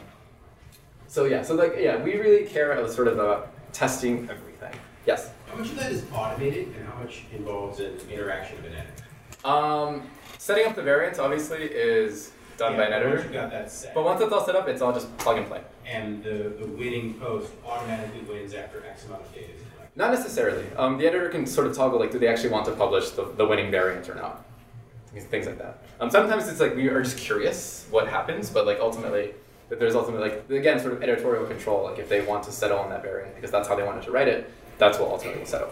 S2: so yeah, so like yeah, we really care about sort of uh, testing everything. Yes.
S9: How much of that is automated and how much involves an interaction of an editor?
S2: Um, setting up the variants obviously is done by an
S9: Yeah, Once
S2: editor,
S9: you got that set,
S2: but once it's all set up, it's all just plug and play.
S9: and the, the winning post automatically wins after X amount of days.
S2: Not necessarily. Um, the editor can sort of toggle like, do they actually want to publish the, the winning variant or not? Things- Things like that. Um, sometimes it's like we are just curious what happens, but like ultimately, that there's ultimately like again sort of editorial control. Like if they want to settle on that variant because that's how they wanted to write it, that's what ultimately will settle.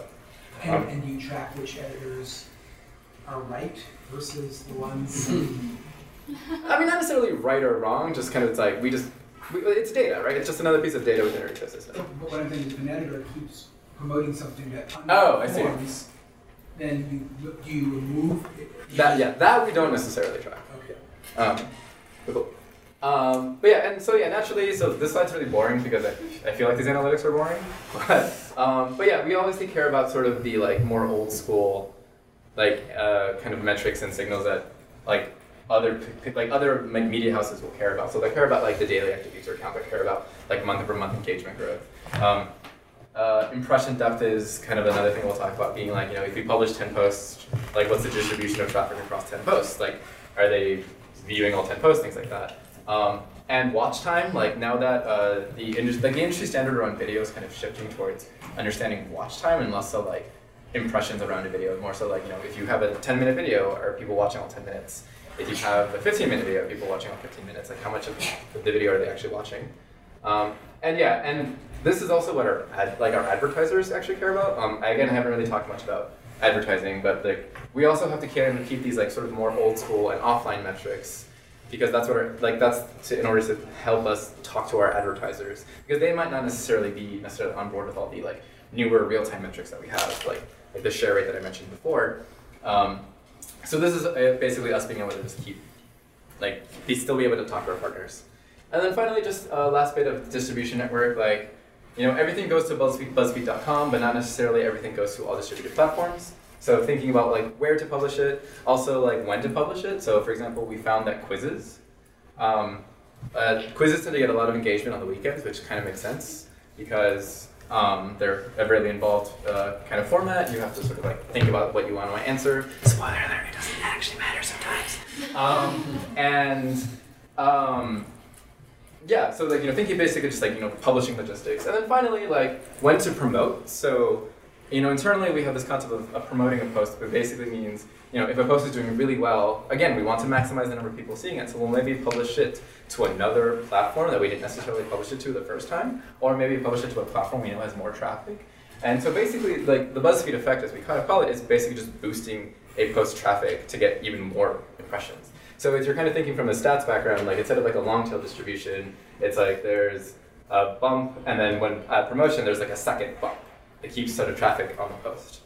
S3: And,
S2: Um,
S3: and do you track which editors are right versus the ones? *clears throat*
S2: I mean, not necessarily right or wrong. Just kind of it's like we just we, it's data, right? It's just another piece of data within our ecosystem.
S3: But what I'm thinking is if an editor keeps promoting something that
S2: Oh, I see.
S3: then you, do you remove it?
S2: That yeah, that we don't necessarily try.
S3: Okay.
S2: Um, cool. Um, but yeah, and so yeah, naturally, so this slide's really boring because I, I feel like these analytics are boring. But *laughs* um, but yeah, we obviously care about sort of the like more old school, like uh, kind of metrics and signals that like other like other media houses will care about. So they care about like the daily active user count. They care about like month over month engagement growth. Um, uh, impression depth is kind of another thing we'll talk about. Being like, you know, if we publish ten posts, like what's the distribution of traffic across ten posts? Like, are they viewing all ten posts? Things like that. Um, and watch time, like now that uh, the industry, like the industry standard around video is kind of shifting towards understanding watch time and less so like impressions around a video. More so like you know, if you have a ten minute video, are people watching all ten minutes? If you have a fifteen minute video, people watching all fifteen minutes? Like how much of the video are they actually watching? Um, and yeah, and this is also what our ad, like our advertisers actually care about. Um, I, again, I haven't really talked much about advertising, but like we also have to care and keep these like sort of more old school and offline metrics because that's what our, like that's to, in order to help us talk to our advertisers because they might not necessarily be necessarily on board with all the like newer real-time metrics that we have like like the share rate that I mentioned before. Um, so this is uh, basically us being able to just keep like be still be able to talk to our partners. And then finally, just uh, last bit of distribution network, like you know everything goes to BuzzFeed, BuzzFeed.com, but not necessarily everything goes to all distributed platforms. So thinking about like where to publish it, also like when to publish it. So for example, we found that quizzes, um, uh, quizzes tend to get a lot of engagement on the weekends, which kind of makes sense because um, they're a really involved uh, kind of format. You have to sort of like think about what you want to answer. Spoiler alert, it doesn't actually matter sometimes. Um, and um, yeah, so like you know, thinking basically just like you know, publishing logistics, and then finally like when to promote. So you know, internally we have this concept of, of promoting a post, but basically means you know, if a post is doing really well, again, we want to maximize the number of people seeing it, so we'll maybe publish it to another platform that we didn't necessarily publish it to the first time, or maybe publish it to a platform we know has more traffic. And so basically, like the BuzzFeed effect, as we kind of call it, is basically just boosting a post traffic to get even more impressions. So if you're kind of thinking from a stats background, like instead of like a long tail distribution, it's like there's a bump, and then when at promotion, there's like a second bump. It keeps sort of traffic on the post.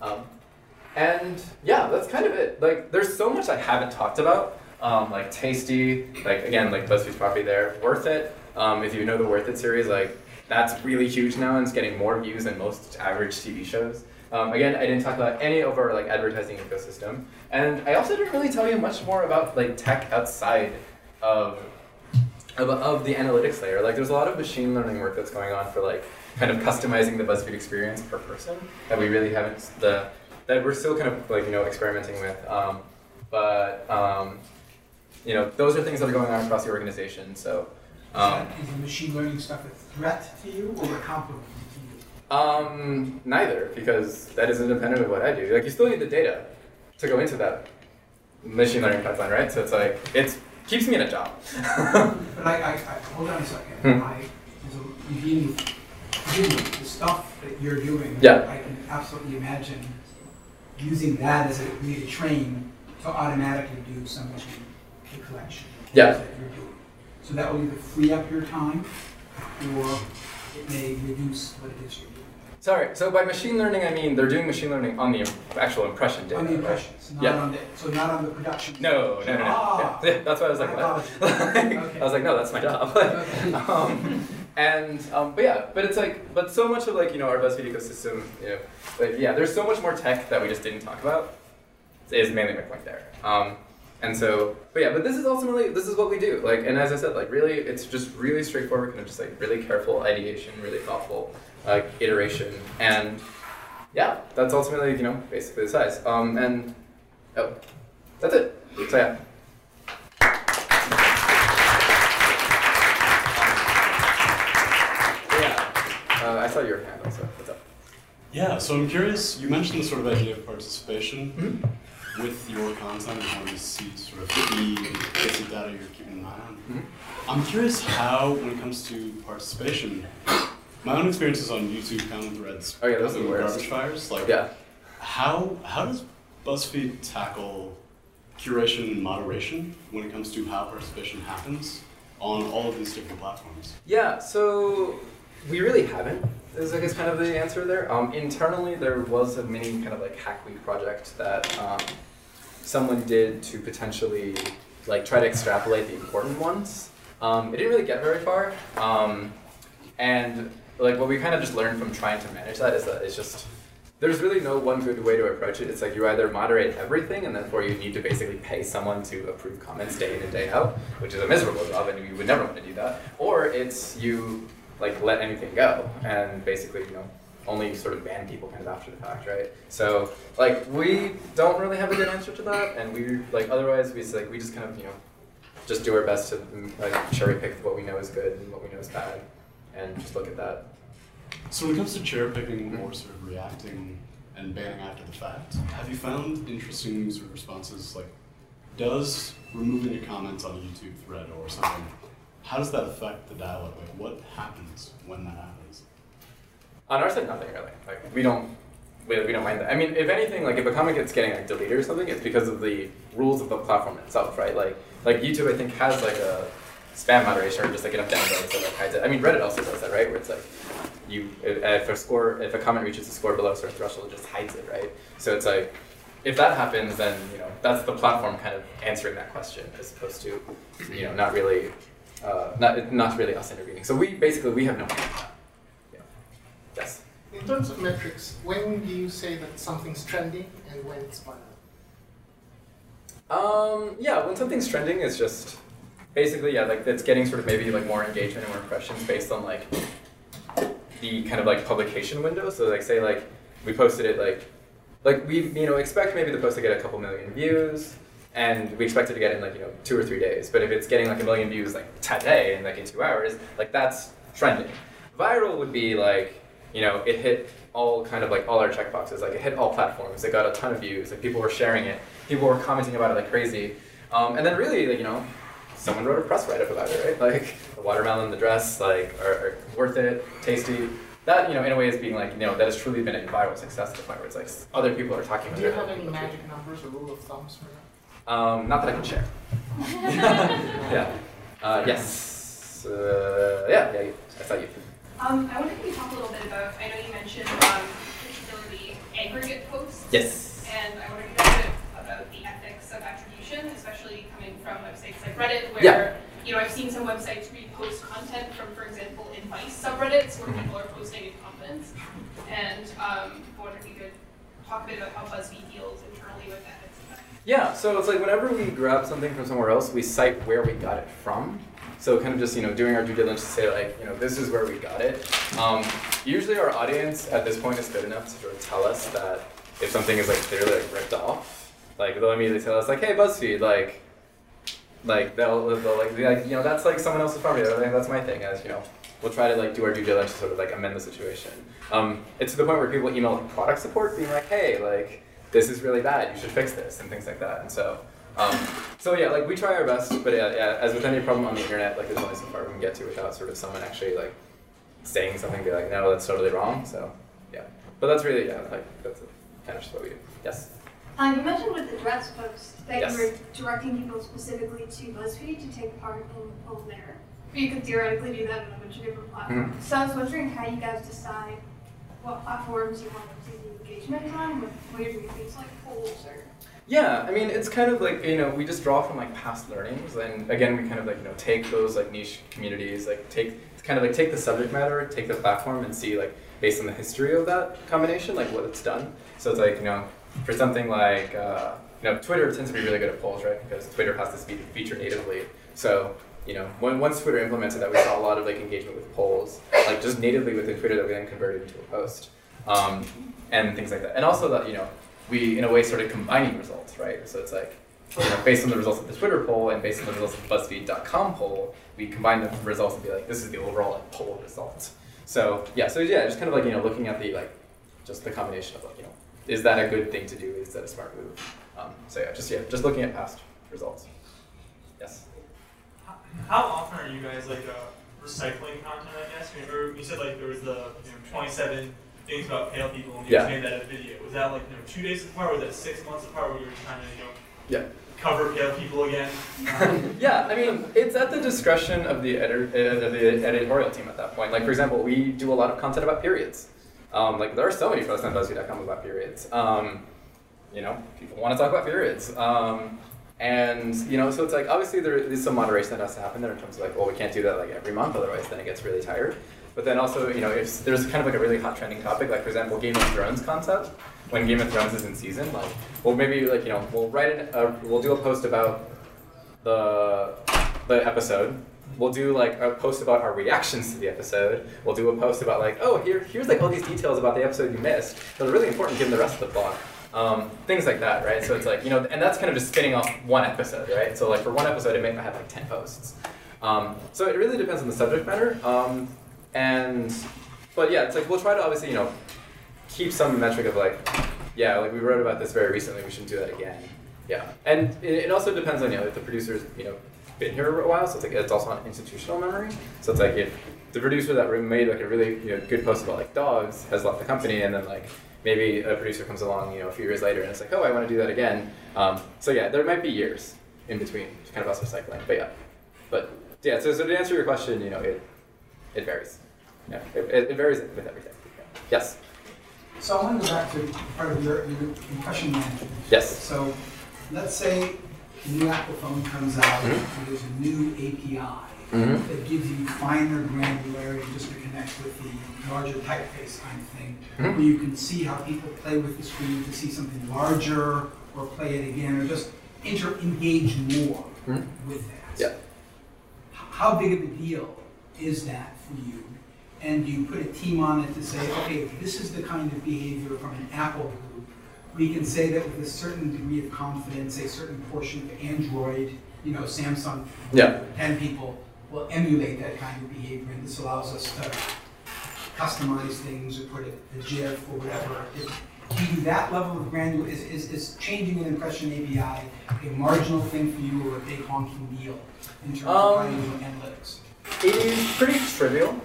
S2: Um, and yeah, that's kind of it. Like, there's so much I haven't talked about. Um, like Tasty, like again, like BuzzFeed's property there. Worth It. Um, if you know the Worth It series, like that's really huge now and it's getting more views than most average TV shows. Um, again, I didn't talk about any of our like advertising ecosystem, and I also didn't really tell you much more about like tech outside of of, of the analytics layer. Like, there's a lot of machine learning work that's going on for like kind of customizing the BuzzFeed experience per person that we really haven't the that we're still kind of like you know experimenting with. Um, but um, you know, those are things that are going on across the organization. So. Um,
S3: Is that- is the machine learning stuff a threat to you or a complement to you?
S2: Um, neither, because that is independent of what I do. Like, you still need the data to go into that machine learning pipeline, right? So it's like it keeps me in a job. *laughs*
S3: But I, I, I, hold on a second.
S2: Hmm.
S3: I, a, beginning with, beginning with the stuff that you're doing.
S2: Yeah.
S3: I can absolutely imagine using that as a way to train to automatically do some of the, collection.
S2: Yeah.
S3: That you're doing. So that will either free up your time or it may reduce what it is you're doing.
S2: Sorry. So by machine learning, I mean they're doing machine learning on the im- actual impression data.
S3: On the
S2: right?
S3: impressions, not
S2: Yeah.
S3: on the, so not on the production.
S2: No, no, no, no.
S3: Ah.
S2: Yeah, *laughs* that's why I was like,
S3: apologies.
S2: Like, *laughs* I was like, no, that's my job. *laughs* Um, and um, but yeah, but it's like, but so much of like you know our BuzzFeed ecosystem, you know, like yeah, there's so much more tech that we just didn't talk about. Is mainly my point there. Um, and so, but yeah, but this is ultimately this is what we do. Like, and as I said, like really, it's just really straightforward, kind of just like really careful ideation, really thoughtful like iteration, and yeah, that's ultimately you know basically the size. Um, and oh, that's it. So. Yeah. I saw your hand also. What's up?
S10: Yeah, so I'm curious, you mentioned the sort of idea of participation
S2: Mm-hmm.
S10: with your content and wanting to see sort of key basic data you're keeping an eye on.
S2: Mhm.
S10: I'm curious how, when it comes to participation, my own experiences on YouTube comment threads,
S2: Oh, yeah, those are the
S10: garbage fires, like
S2: Yeah.
S10: how how does BuzzFeed tackle curation and moderation when it comes to how participation happens on all of these different platforms?
S2: Yeah, so we really haven't. Is I guess kind of the answer there. Um, internally, there was a mini kind of like hack week project that um, someone did to potentially like try to extrapolate the important ones. Um, it didn't really get very far, um, and like what we kind of just learned from trying to manage that is that it's just there's really no one good way to approach it. It's like you either moderate everything, and therefore you need to basically pay someone to approve comments day in and day out, which is a miserable job, and you would never want to do that. Or it's you like let anything go, and basically you know only sort of ban people kind of after the fact, right? So like we don't really have a good answer to that, and we like otherwise we just, like we just kind of you know just do our best to like cherry pick what we know is good and what we know is bad, and just look at that.
S10: So when it comes to cherry picking or sort of reacting and banning after the fact, have you found interesting sort of responses? Like, does removing a comment on a YouTube thread or something, how does that affect the dialogue? Like, what happens when that happens?
S2: On our side, nothing really. Like we don't, we, we don't mind that. I mean, if anything, like if a comment gets getting like deleted or something, it's because of the rules of the platform itself, right? Like like YouTube, I think has like a spam moderation or just like enough downvotes that like hides it. I mean, Reddit also does that, right? Where it's like you if, if a score if a comment reaches a score below a certain threshold, it just hides it, right? So it's like if that happens, then you know that's the platform kind of answering that question as opposed to you know not really uh, not not really us intervening. So we basically we have no idea. Yeah. Yes.
S11: In terms of metrics, when do you say that something's trending and when it's viral?
S2: Um, yeah, when something's trending, it's just basically yeah, like it's getting sort of maybe like more engagement and more impressions based on like the kind of like publication window. So like say like we posted it like like we you know expect maybe the post to get a couple million views and we expect it to get in like you know two or three days. But if it's getting like a million views like today and like in two hours, like that's trending. Viral would be like you know it hit all kind of like all our checkboxes. Like it hit all platforms. It got a ton of views. Like people were sharing it. People were commenting about it like crazy. Um, and then really like you know someone wrote a press write up about it, right? Like the watermelon, the dress, like are, are worth it, tasty. That you know, in a way, is being like you know that has truly been a viral success to the point where it's like other people are talking about it.
S11: Do you have any magic numbers or rule of thumbs for that?
S2: Um, not that I can share. *laughs* yeah. Uh, yes. Uh, yeah. Yeah. you- I thought you.
S12: Um, I wonder if you could talk a little bit about, I know you mentioned um, particularly aggregate posts.
S2: Yes.
S12: And I wonder if you could talk a bit about the ethics of attribution, especially coming from websites like Reddit, where,
S2: Yeah.
S12: you know, I've seen some websites repost content from, for example, advice subreddits where
S2: Mhm.
S12: people are posting in comments. And um, I wonder if you could talk a bit about how BuzzFeed deals internally with that.
S2: Yeah, so it's like whenever we grab something from somewhere else, we cite where we got it from. So kind of just you know doing our due diligence to say like you know this is where we got it. Um, usually our audience at this point is good enough to sort of tell us that if something is like clearly like ripped off, like they'll immediately tell us like hey BuzzFeed like like they'll, they'll like be like you know that's like someone else's property. Like, that's my thing. As you know, we'll try to like do our due diligence to sort of like amend the situation. Um, it's to the point where people email like, product support being like hey like this is really bad. You should fix this and things like that. And so. Um, so yeah, like we try our best, but yeah, yeah, as with any problem on the internet, like there's only so far we can get to without sort of someone actually like saying something, be like, no, that's totally wrong. So yeah, but that's really yeah, like that's kind of just what we do. Yes.
S13: Uh, you mentioned with the dress post that
S2: Yes.
S13: you were directing people specifically to BuzzFeed to take part in the poll there. But you could theoretically do that on a bunch of different platforms.
S2: Mhm.
S13: So I was wondering how you guys decide what platforms you want to engagement doing things like or.
S2: Yeah, I mean, it's kind of like, you know, we just draw from like past learnings. And again, we kind of like, you know, take those like niche communities, like take, kind of like take the subject matter, take the platform and see like based on the history of that combination, like what it's done. So it's like, you know, for something like, uh, you know, Twitter tends to be really good at polls, right? Because Twitter has this fe- feature natively. So, you know, when, once Twitter implemented that, we saw a lot of like engagement with polls, like just natively within Twitter that we then converted into a post. Um, and things like that. And also that, you know, we in a way started combining results, right? So it's like, you know, based on the results of the Twitter poll and based on the results of the BuzzFeed.com poll, we combine the results and be like, this is the overall like, poll result. So yeah, so yeah, just kind of like you know looking at the like, just the combination of like you know, is that a good thing to do? Is that a smart move? Um, so yeah, just yeah, just looking at past results. Yes.
S14: How often are you guys like uh, recycling content? I guess. Mean, you said like there was the you know, 27 things about pale people, and you
S2: Yeah.
S14: just made that a video. Was that like you know two days apart? Was that six months apart? Where you were trying to you know
S2: Yeah.
S14: cover pale people again? Um, *laughs*
S2: yeah, I mean, it's at the discretion of the, edit- uh, of the editorial team at that point. Like, for example, we do a lot of content about periods. Um, like, there are so many posts on BuzzFeed.com about periods. Um, you know, people want to talk about periods. Um, and, you know, so it's like, obviously there is some moderation that has to happen there in terms of like, well, we can't do that like every month, otherwise then it gets really tired. But then also, you know, if there's kind of like a really hot trending topic, like for example, Game of Thrones concept, when Game of Thrones is in season, like, well, maybe like, you know, we'll write an, uh, we'll do a post about the the episode. We'll do like a post about our reactions to the episode. We'll do a post about like, oh, here here's like all these details about the episode you missed that are really important given the rest of the plot. Um, things like that, right? So it's like you know, and that's kind of just spinning off one episode, right? So like for one episode, it may have like ten posts. Um, so it really depends on the subject matter. Um, and but yeah, it's like we'll try to obviously you know keep some metric of like, yeah, like we wrote about this very recently. We shouldn't do that again. Yeah, and it, it also depends on you know if the producer's you know been here a while, so it's like it's also on institutional memory. So it's like if the producer that made like a really you know good post about like dogs has left the company, and then like maybe a producer comes along, you know, a few years later and it's like, oh, I want to do that again. Um, so yeah, there might be years in between kind of us recycling, but yeah, but yeah. So, so to answer your question, you know, it it varies. Yeah, it, it varies with everything. Yes.
S3: So I want to go back to part of your, your impression management.
S2: Yes.
S3: So let's say a new Apple phone comes out
S2: Mhm.
S3: and there's a new API
S2: Mhm.
S3: that gives you finer granularity just to connect with the larger typeface kind of thing,
S2: Mhm.
S3: where you can see how people play with the screen to see something larger or play it again or just inter engage more
S2: Mhm.
S3: with that.
S2: Yeah.
S3: How big of a deal is that for you? And you put a team on it to say, okay, this is the kind of behavior from an Apple group. We can say that with a certain degree of confidence, a certain portion of Android, you know, Samsung,
S2: Yeah.
S3: ten people will emulate that kind of behavior, and this allows us to customize things or put a, a GIF or whatever. If, do you do that level of granular, is, is, is changing an impression API a marginal thing for you or a big honking deal in terms of um, how analytics?
S2: It is pretty trivial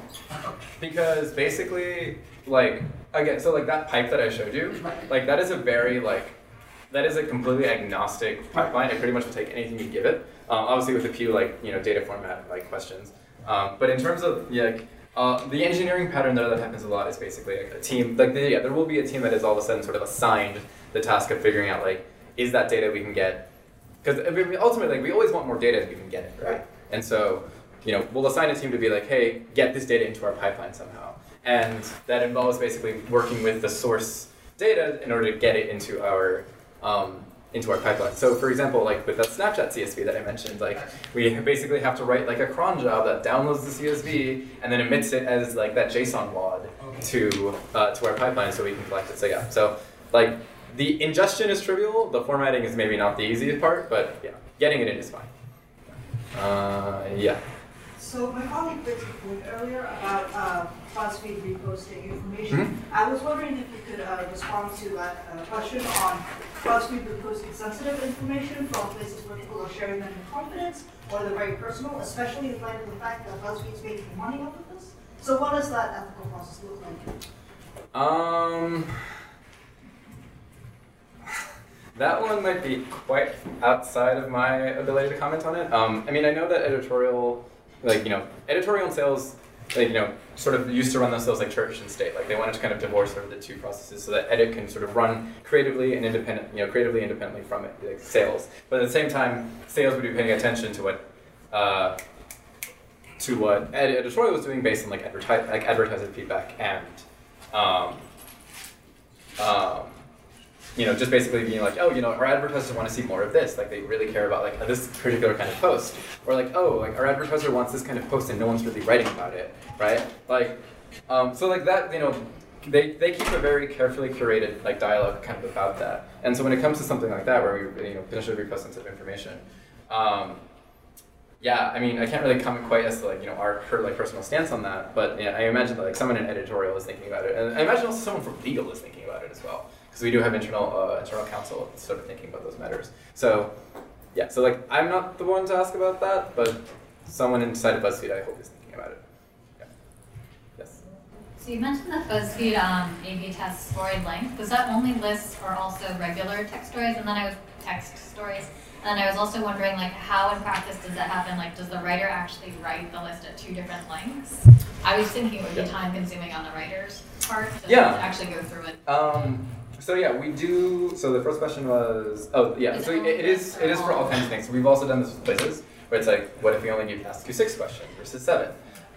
S2: because basically, like again, so like that pipe that I showed you, like that is a very like that is a completely agnostic pipeline. It pretty much will take anything you give it. Um, obviously, with a few like you know data format like questions. Um, but in terms of yeah, like, uh, the engineering pattern there that happens a lot is basically like a team. Like the, yeah, there will be a team that is all of a sudden sort of assigned the task of figuring out like is that data we can get because ultimately like, we always want more data if we can get it right. And so you know we'll assign a team to be like hey get this data into our pipeline somehow, and that involves basically working with the source data in order to get it into our um, into our pipeline. So for example, like with that Snapchat CSV that I mentioned, like we basically have to write like a cron job that downloads the CSV and then emits it as like that JSON WAD to uh, to our pipeline so we can collect it. So yeah, so like the ingestion is trivial. The formatting is maybe not the easiest part, but yeah, getting it in is fine. Uh, yeah.
S15: So my colleague raised a point earlier about uh, BuzzFeed reposting information.
S2: Mhm.
S15: I was wondering if you could uh, respond to that uh, question on BuzzFeed reposting sensitive information from places where people are sharing them in confidence or they're very personal, especially in light of the fact that BuzzFeed's making money off of this. So what does that ethical process look like?
S2: Um, that one might be quite outside of my ability to comment on it. Um, I mean, I know that editorial, like you know, editorial and sales, like you know, sort of used to run themselves like church and state. Like they wanted to kind of divorce sort of the two processes so that edit can sort of run creatively and independent, you know, creatively independently from it, like sales. But at the same time, sales would be paying attention to what. Uh, to what ed- editorial was doing based on like advertise like advertiser feedback and um, um, you know just basically being like oh you know our advertisers want to see more of this like they really care about like this particular kind of post. Or like oh like our advertiser wants this kind of post and no one's really writing about it right? Like um, so like that you know they, they keep a very carefully curated like dialogue kind of about that. And so when it comes to something like that where we you know potentially repost sensitive information um, yeah, I mean, I can't really comment quite as to like you know our her like personal stance on that, but yeah, I imagine that like someone in editorial is thinking about it, and I imagine also someone from legal is thinking about it as well, because we do have internal uh, internal counsel sort of thinking about those matters. So, yeah, so like I'm not the one to ask about that, but someone inside of BuzzFeed I hope is thinking about it. Yeah. Yes.
S16: So you mentioned that BuzzFeed um, A/B tests story length. Does that only list or also regular text stories? And then I was text stories. And then I was also wondering, like, how in practice does that happen? Like, does the writer actually write the list at two different lengths? I was thinking it would be
S2: Yeah.
S16: time consuming on the writer's part to
S2: Yeah.
S16: actually go through it.
S2: Um, so yeah, we do. So the first question was, oh yeah, so
S16: it
S2: it, is it is for all kinds of things. We've also done this with quizzes, where it's like, what if we only give ask you six questions versus seven?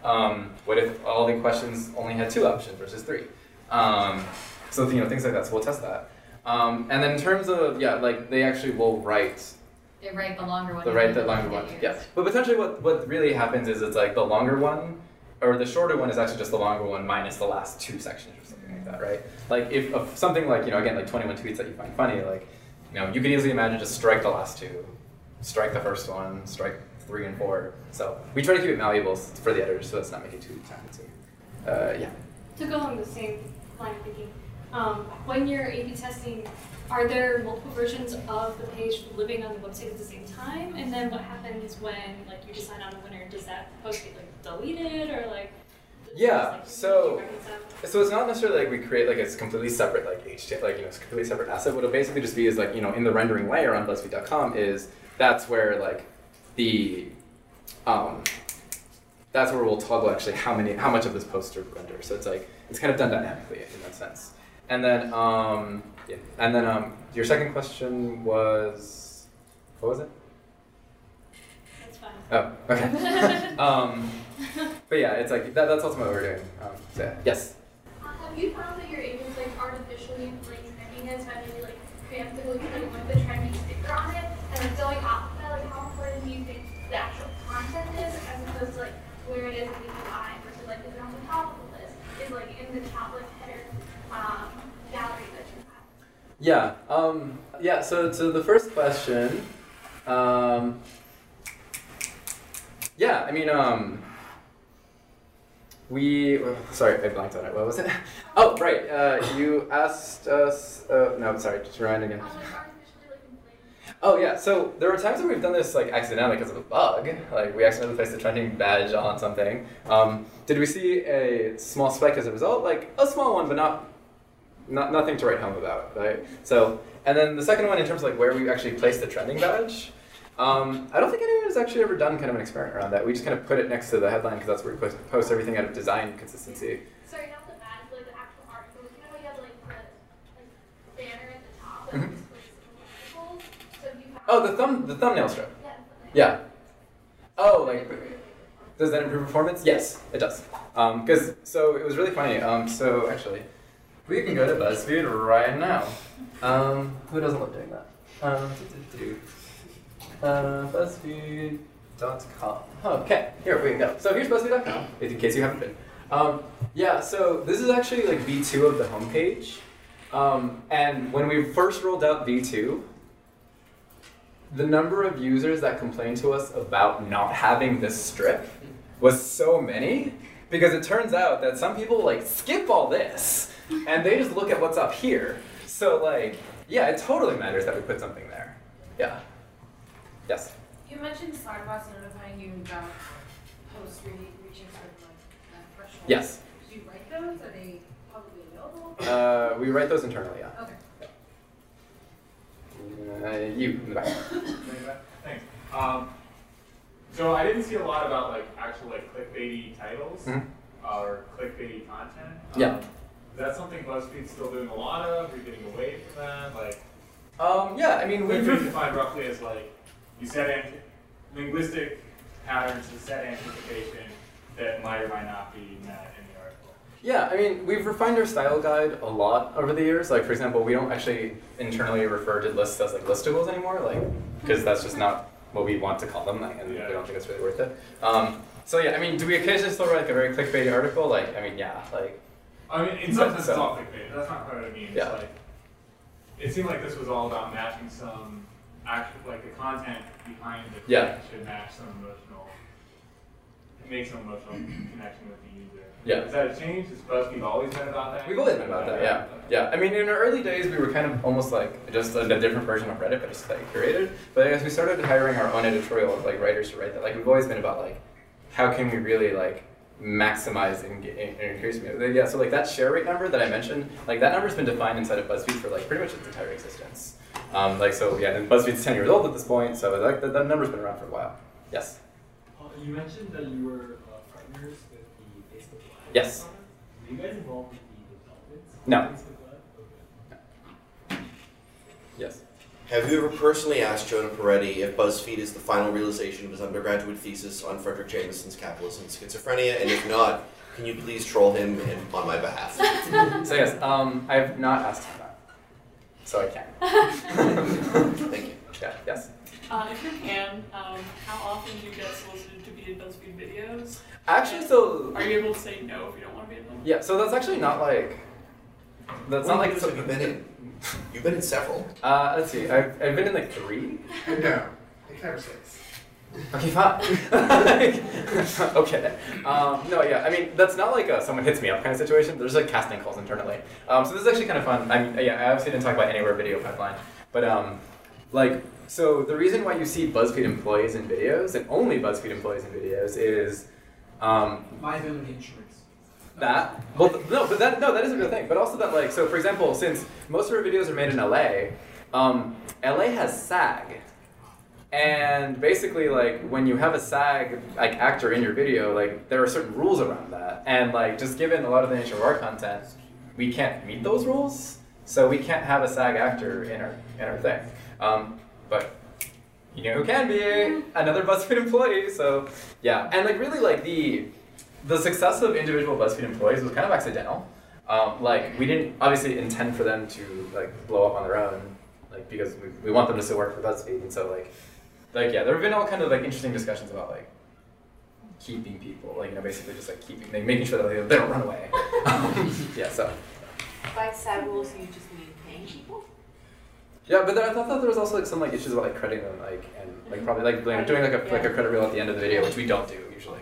S2: Um, what if all the questions only had two options versus three? Um, so you know things like that. So we'll test that. Um, and then in terms of yeah, like they actually will write
S16: They write the longer one.
S2: the
S16: then
S2: the longer one.
S16: yours.
S2: Yeah. But potentially, what what really happens is it's like the longer one, or the shorter one is actually just the longer one minus the last two sections like that, right? Like if, if something like you know again like 21 tweets that you find funny, like you know you could easily imagine just strike the last two, strike the first one, strike three and four. So we try to keep it malleable for the editors so it's not making it too time consuming. Uh, yeah.
S17: To go on the same line of thinking, um, when you're A/B testing, are there multiple versions of the page living on the website at the same time? And then what happens when like you decide on a winner? Does that post get like deleted or like
S2: Yeah. So, so it's not necessarily like we create like it's completely separate like HTML like you know it's a completely separate asset. What it'll basically just be is like you know in the rendering layer on BuzzFeed.com is that's where like the um, that's where we'll toggle actually how many how much of this poster render. So it's like it's kind of done dynamically in that sense. And then um, yeah, and then um, your second question was what was it?
S17: That's fine.
S2: Oh, okay. *laughs* um, but yeah, it's like that, that's ultimately what we're doing. Um, so yeah. Yes.
S13: Uh, Have you found that your agents like artificially like trending it by maybe like preemptively putting like the trending sticker on it and like going off of that? Like how important do you think the actual content is as opposed to like where it is in the UI versus like is it on the top of the list? Is like in the top like header um, gallery that you have?
S2: Yeah. Um, yeah. So to the first question, um, yeah. I mean, um, we. oh, Sorry, I blanked on it. What was it? *laughs* Oh, right. Uh, you asked us. Uh, no, sorry. Just rewind again. Oh yeah, so there were times when we've done this like accidentally because of a bug. Like we accidentally placed a trending badge on something. Um, did we see a small spike as a result? Like a small one, but not not nothing to write home about, right? So, and then the second one in terms of like where we actually placed the trending badge. Um, I don't think anyone has actually ever done kind of an experiment around that. We just kind of put it next to the headline because that's where we post, post everything out of design consistency.
S13: Sorry, not the badge, like the actual article. You know how you have like the like banner at the top that
S2: Mhm.
S13: the articles? So you have
S2: Oh, the thumb, the thumbnail strip.
S13: Yeah.
S2: Yeah. Oh, like, does that improve performance? Yes, it does. Because so it was really funny. Um, so actually, we can go to BuzzFeed right now. Um, who doesn't love doing that? Uh, BuzzFeed.com. Okay, here we go. So here's BuzzFeed.com, in case you haven't been. Um, yeah, so this is actually like V2 of the homepage. Um, and when we first rolled out V2, the number of users that complained to us about not having this strip was so many because it turns out that some people like skip all this and they just look at what's up here. So like, yeah, it totally matters that we put something there. Yeah. Yes.
S18: You mentioned Slackbot notifying you about posts re- reaching sort of like uh, thresholds.
S2: Yes.
S18: Do you write those? Are they publicly available?
S2: Uh, we write those internally, yeah.
S18: Okay.
S2: Uh, you in the back.
S5: Thanks. Um, so I didn't see a lot about like actual like clickbaity titles
S2: Mhm.
S5: or clickbaity content.
S2: Yeah.
S5: Um, is that something BuzzFeed's still doing a lot of? Are you getting away from that? Like,
S2: Um, yeah, I mean, we've.
S5: clickbait defined roughly as like you set linguistic patterns to set anticipation that might or might not be met in the article.
S2: Yeah, I mean, we've refined our style guide a lot over the years. Like, for example, we don't actually internally refer to lists as like listables anymore, like, because that's just not what we want to call them, like, and we don't think it's really worth it. Um, so yeah, I mean, do we occasionally still write like a very clickbaity article? Like, I mean, yeah, like.
S5: I mean, in some sense,
S2: so-
S5: it's all clickbait. That's not quite what I mean.
S2: Yeah.
S5: It's like it seemed like this was all about matching some actual, like the content behind the
S2: Yeah.
S5: should match some emotional, make some emotional connection with the user.
S2: Yeah.
S5: Is that a change? Has BuzzFeed always been about that?
S2: We've always been about that, yeah. Yeah, I mean, in our early days, we were kind of almost like just a, a different version of Reddit, but just like curated. But as we started hiring our own editorial like writers to write that, like we've always been about like how can we really like maximize and, and increase. Yeah, so like that share rate number that I mentioned, like that number's been defined inside of BuzzFeed for like pretty much its entire existence. Um, like so, yeah, and BuzzFeed's ten years old at this point, so like that, that number's been around for a while. Yes.
S19: Uh, you mentioned that you were uh, partners with the Facebook Live.
S2: Yes.
S19: Were you guys involved with the development?
S2: No.
S19: Facebook Live? Okay.
S2: Yes.
S1: Have you ever personally asked Jonah Peretti if BuzzFeed is the final realization of his undergraduate thesis on Fredric Jameson's capitalism and schizophrenia? And if not, can you please troll him and, on my behalf? *laughs*
S2: so yes, um, I have not asked him that, so I can. *laughs*
S1: Thank you.
S2: Yeah, yes.
S20: Uh, if you can, um, how often do you get solicited to be in BuzzFeed videos?
S2: Actually, so
S20: Are you able to say no if you don't want to be in them?
S2: Yeah, so that's actually not like. That's not like.
S1: videos have you been in? You've been in several.
S2: Uh, let's see. I've, I've been in like three.
S11: No, five or six.
S2: Okay, fine. *laughs* okay. Um, no, yeah. I mean, that's not like a someone hits me up kind of situation. There's like casting calls internally. Um, so this is actually kind of fun. I mean, yeah, I obviously didn't talk about anywhere video pipeline, but um, like, so the reason why you see BuzzFeed employees in videos and only BuzzFeed employees in videos is, um,
S3: Liability insurance.
S2: That. Well, no, but that no, that is a real thing. But also that like, so for example, since most of our videos are made in LA, um, LA has SAG, and basically like when you have a SAG like actor in your video, like there are certain rules around that, and like just given a lot of the nature of our content, we can't meet those rules, so we can't have a SAG actor in our in our thing. Um, but you know who can be another BuzzFeed employee. So yeah, and like really like the the success of individual BuzzFeed employees was kind of accidental. Um, like we didn't obviously intend for them to like blow up on their own, like because we, we want them to still work for BuzzFeed, and so like like yeah, there have been all kind of like interesting discussions about like keeping people, like you know basically just like keeping, like making sure that they, they don't run away. Um, *laughs* *laughs* yeah, so.
S18: By SAG rules, you just mean paying people?
S2: Yeah, but there, I thought that there was also like some like issues about like crediting them, like and like probably like you know, doing like a like a credit reel at the end of the video, which we don't do usually.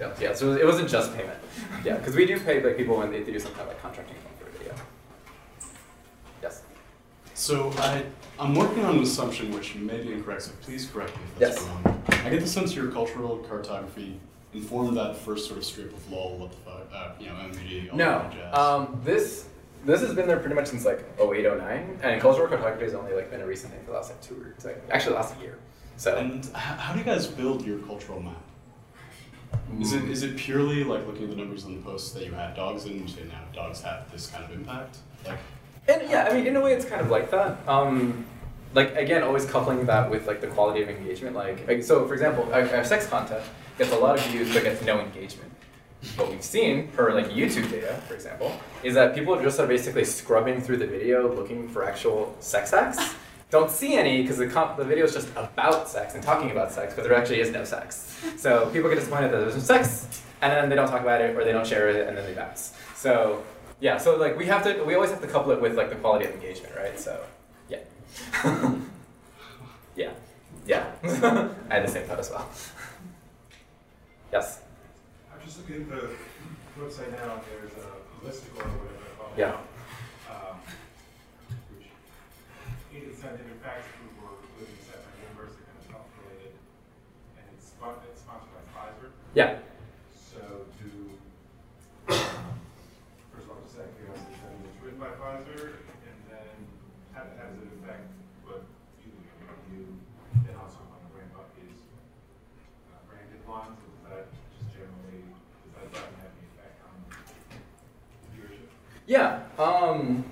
S2: Yeah, yeah. So it wasn't just payment. Yeah, because we do pay like people when they, they do some kind of like contracting for a video. Yes.
S10: So I, I'm working on an assumption which may be incorrect, so please correct me if that's
S2: Yes.
S10: wrong. I get the sense your cultural cartography informed that first sort of strip of lol, what the fuck, uh, you know, MVD, all
S2: No.
S10: that jazz.
S2: Um, this this has been there pretty much since like 08, 09, and cultural cartography has only like been a recent thing for the last like two or like actually the last year. So.
S10: And how do you guys build your cultural map? Is it is it purely like looking at the numbers on the posts that you had dogs in, and say now dogs have this kind of impact? Like,
S2: And yeah, I mean, in a way, it's kind of like that. Um, like again, always coupling that with like the quality of engagement. Like, like, so, for example, our, our sex content gets a lot of views but gets no engagement. What we've seen per like YouTube data, for example, is that people are just are basically scrubbing through the video looking for actual sex acts. Don't see any because the comp- the video is just about sex and talking about sex, but there actually is no sex. So people get disappointed that there's no sex, and then they don't talk about it or they don't share it, and then they bounce. So yeah, so like we have to, we always have to couple it with like the quality of engagement, right? So yeah, *laughs* yeah, yeah. *laughs* I had the same thought as well. Yes.
S21: I'm just looking at the website now, there's a listicle or whatever they call it.
S2: Yeah.
S21: Scientific facts group or living at my university, kind of health related, and it's it's sponsored by Pfizer.
S2: Yeah.
S21: So do, first of all, just out of curiosity, I mean, it's written by Pfizer, and then how, how does it affect what you do? You then also want to ramp up his uh, branded lines, or does that just generally, does that have any effect on viewership?
S2: Yeah. Um,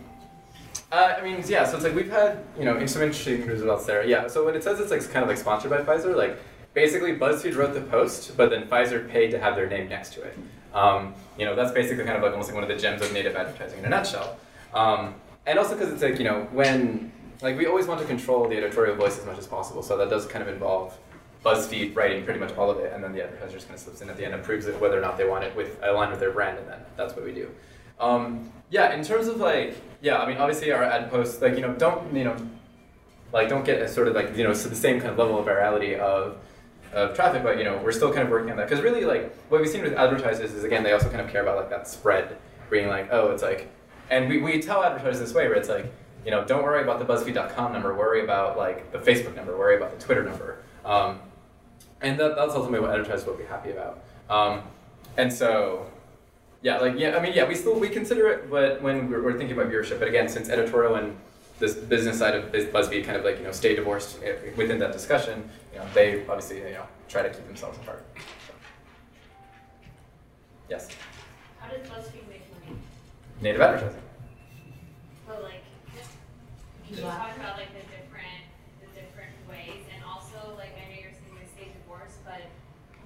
S2: uh, I mean, yeah. So it's like we've had you know some interesting results there. Yeah. So when it says it's like kind of like sponsored by Pfizer, like basically BuzzFeed wrote the post, but then Pfizer paid to have their name next to it. Um, you know, that's basically kind of like almost like one of the gems of native advertising in a nutshell. Um, and also because it's like you know when like we always want to control the editorial voice as much as possible, so that does kind of involve BuzzFeed writing pretty much all of it, and then the advertiser just kind of slips in at the end and proves it whether or not they want it with aligned with their brand, and then that's what we do. Um, yeah, in terms of like, yeah, I mean, obviously our ad posts, like, you know, don't, you know, like, don't get a sort of like, you know, so the same kind of level of virality of, of traffic, but, you know, we're still kind of working on that. Because really, like, what we've seen with advertisers is, again, they also kind of care about, like, that spread, being like, oh, it's like, and we, we tell advertisers this way, where it's like, you know, don't worry about the BuzzFeed.com number, worry about, like, the Facebook number, worry about the Twitter number. Um, and that, that's ultimately what advertisers will be happy about. Um, and so, yeah, like yeah, I mean, yeah, we still we consider it, but when we're, we're thinking about viewership, but again, since editorial and this business side of BuzzFeed kind of like you know stay divorced eh, within that discussion, you know, they obviously you know try to keep themselves apart. Yes,
S17: How does BuzzFeed make money?
S2: native advertising.
S17: But like, can you talk about like the different, the different ways, and also like I know you're saying they stay divorced, but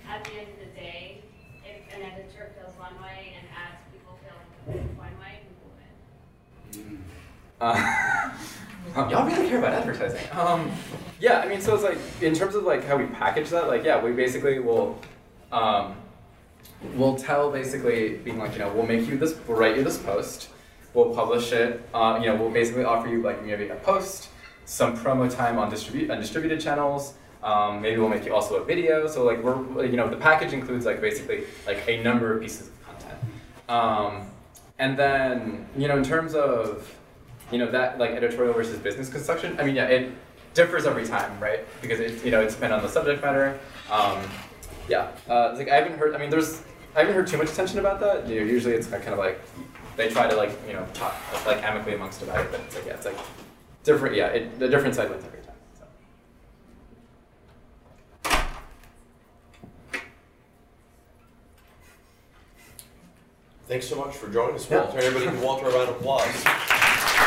S17: at the end of the day, an editor feels one way and ads people feel one way? *laughs*
S2: Uh, y'all really care about advertising. Um, yeah, I mean, so it's like in terms of like how we package that, like yeah, we basically will, um, we'll tell basically being like you know we'll make you this, we'll write you this post, we'll publish it. Uh, you know, we'll basically offer you like maybe a post, some promo time on distribute on distributed channels. Um, maybe we'll make you also a video. So like we're you know the package includes like basically like a number of pieces of content. Um, and then you know in terms of you know that like editorial versus business construction. I mean yeah it differs every time right because it you know it depends on the subject matter. Um, yeah, uh, like I haven't heard. I mean there's I haven't heard too much attention about that. You know, usually it's kind of like they try to like you know talk like amicably amongst about it, but it's like yeah it's like different yeah it, the different side wins every.
S1: Thanks so much for joining us. Walter. Everybody who Walter a round of applause.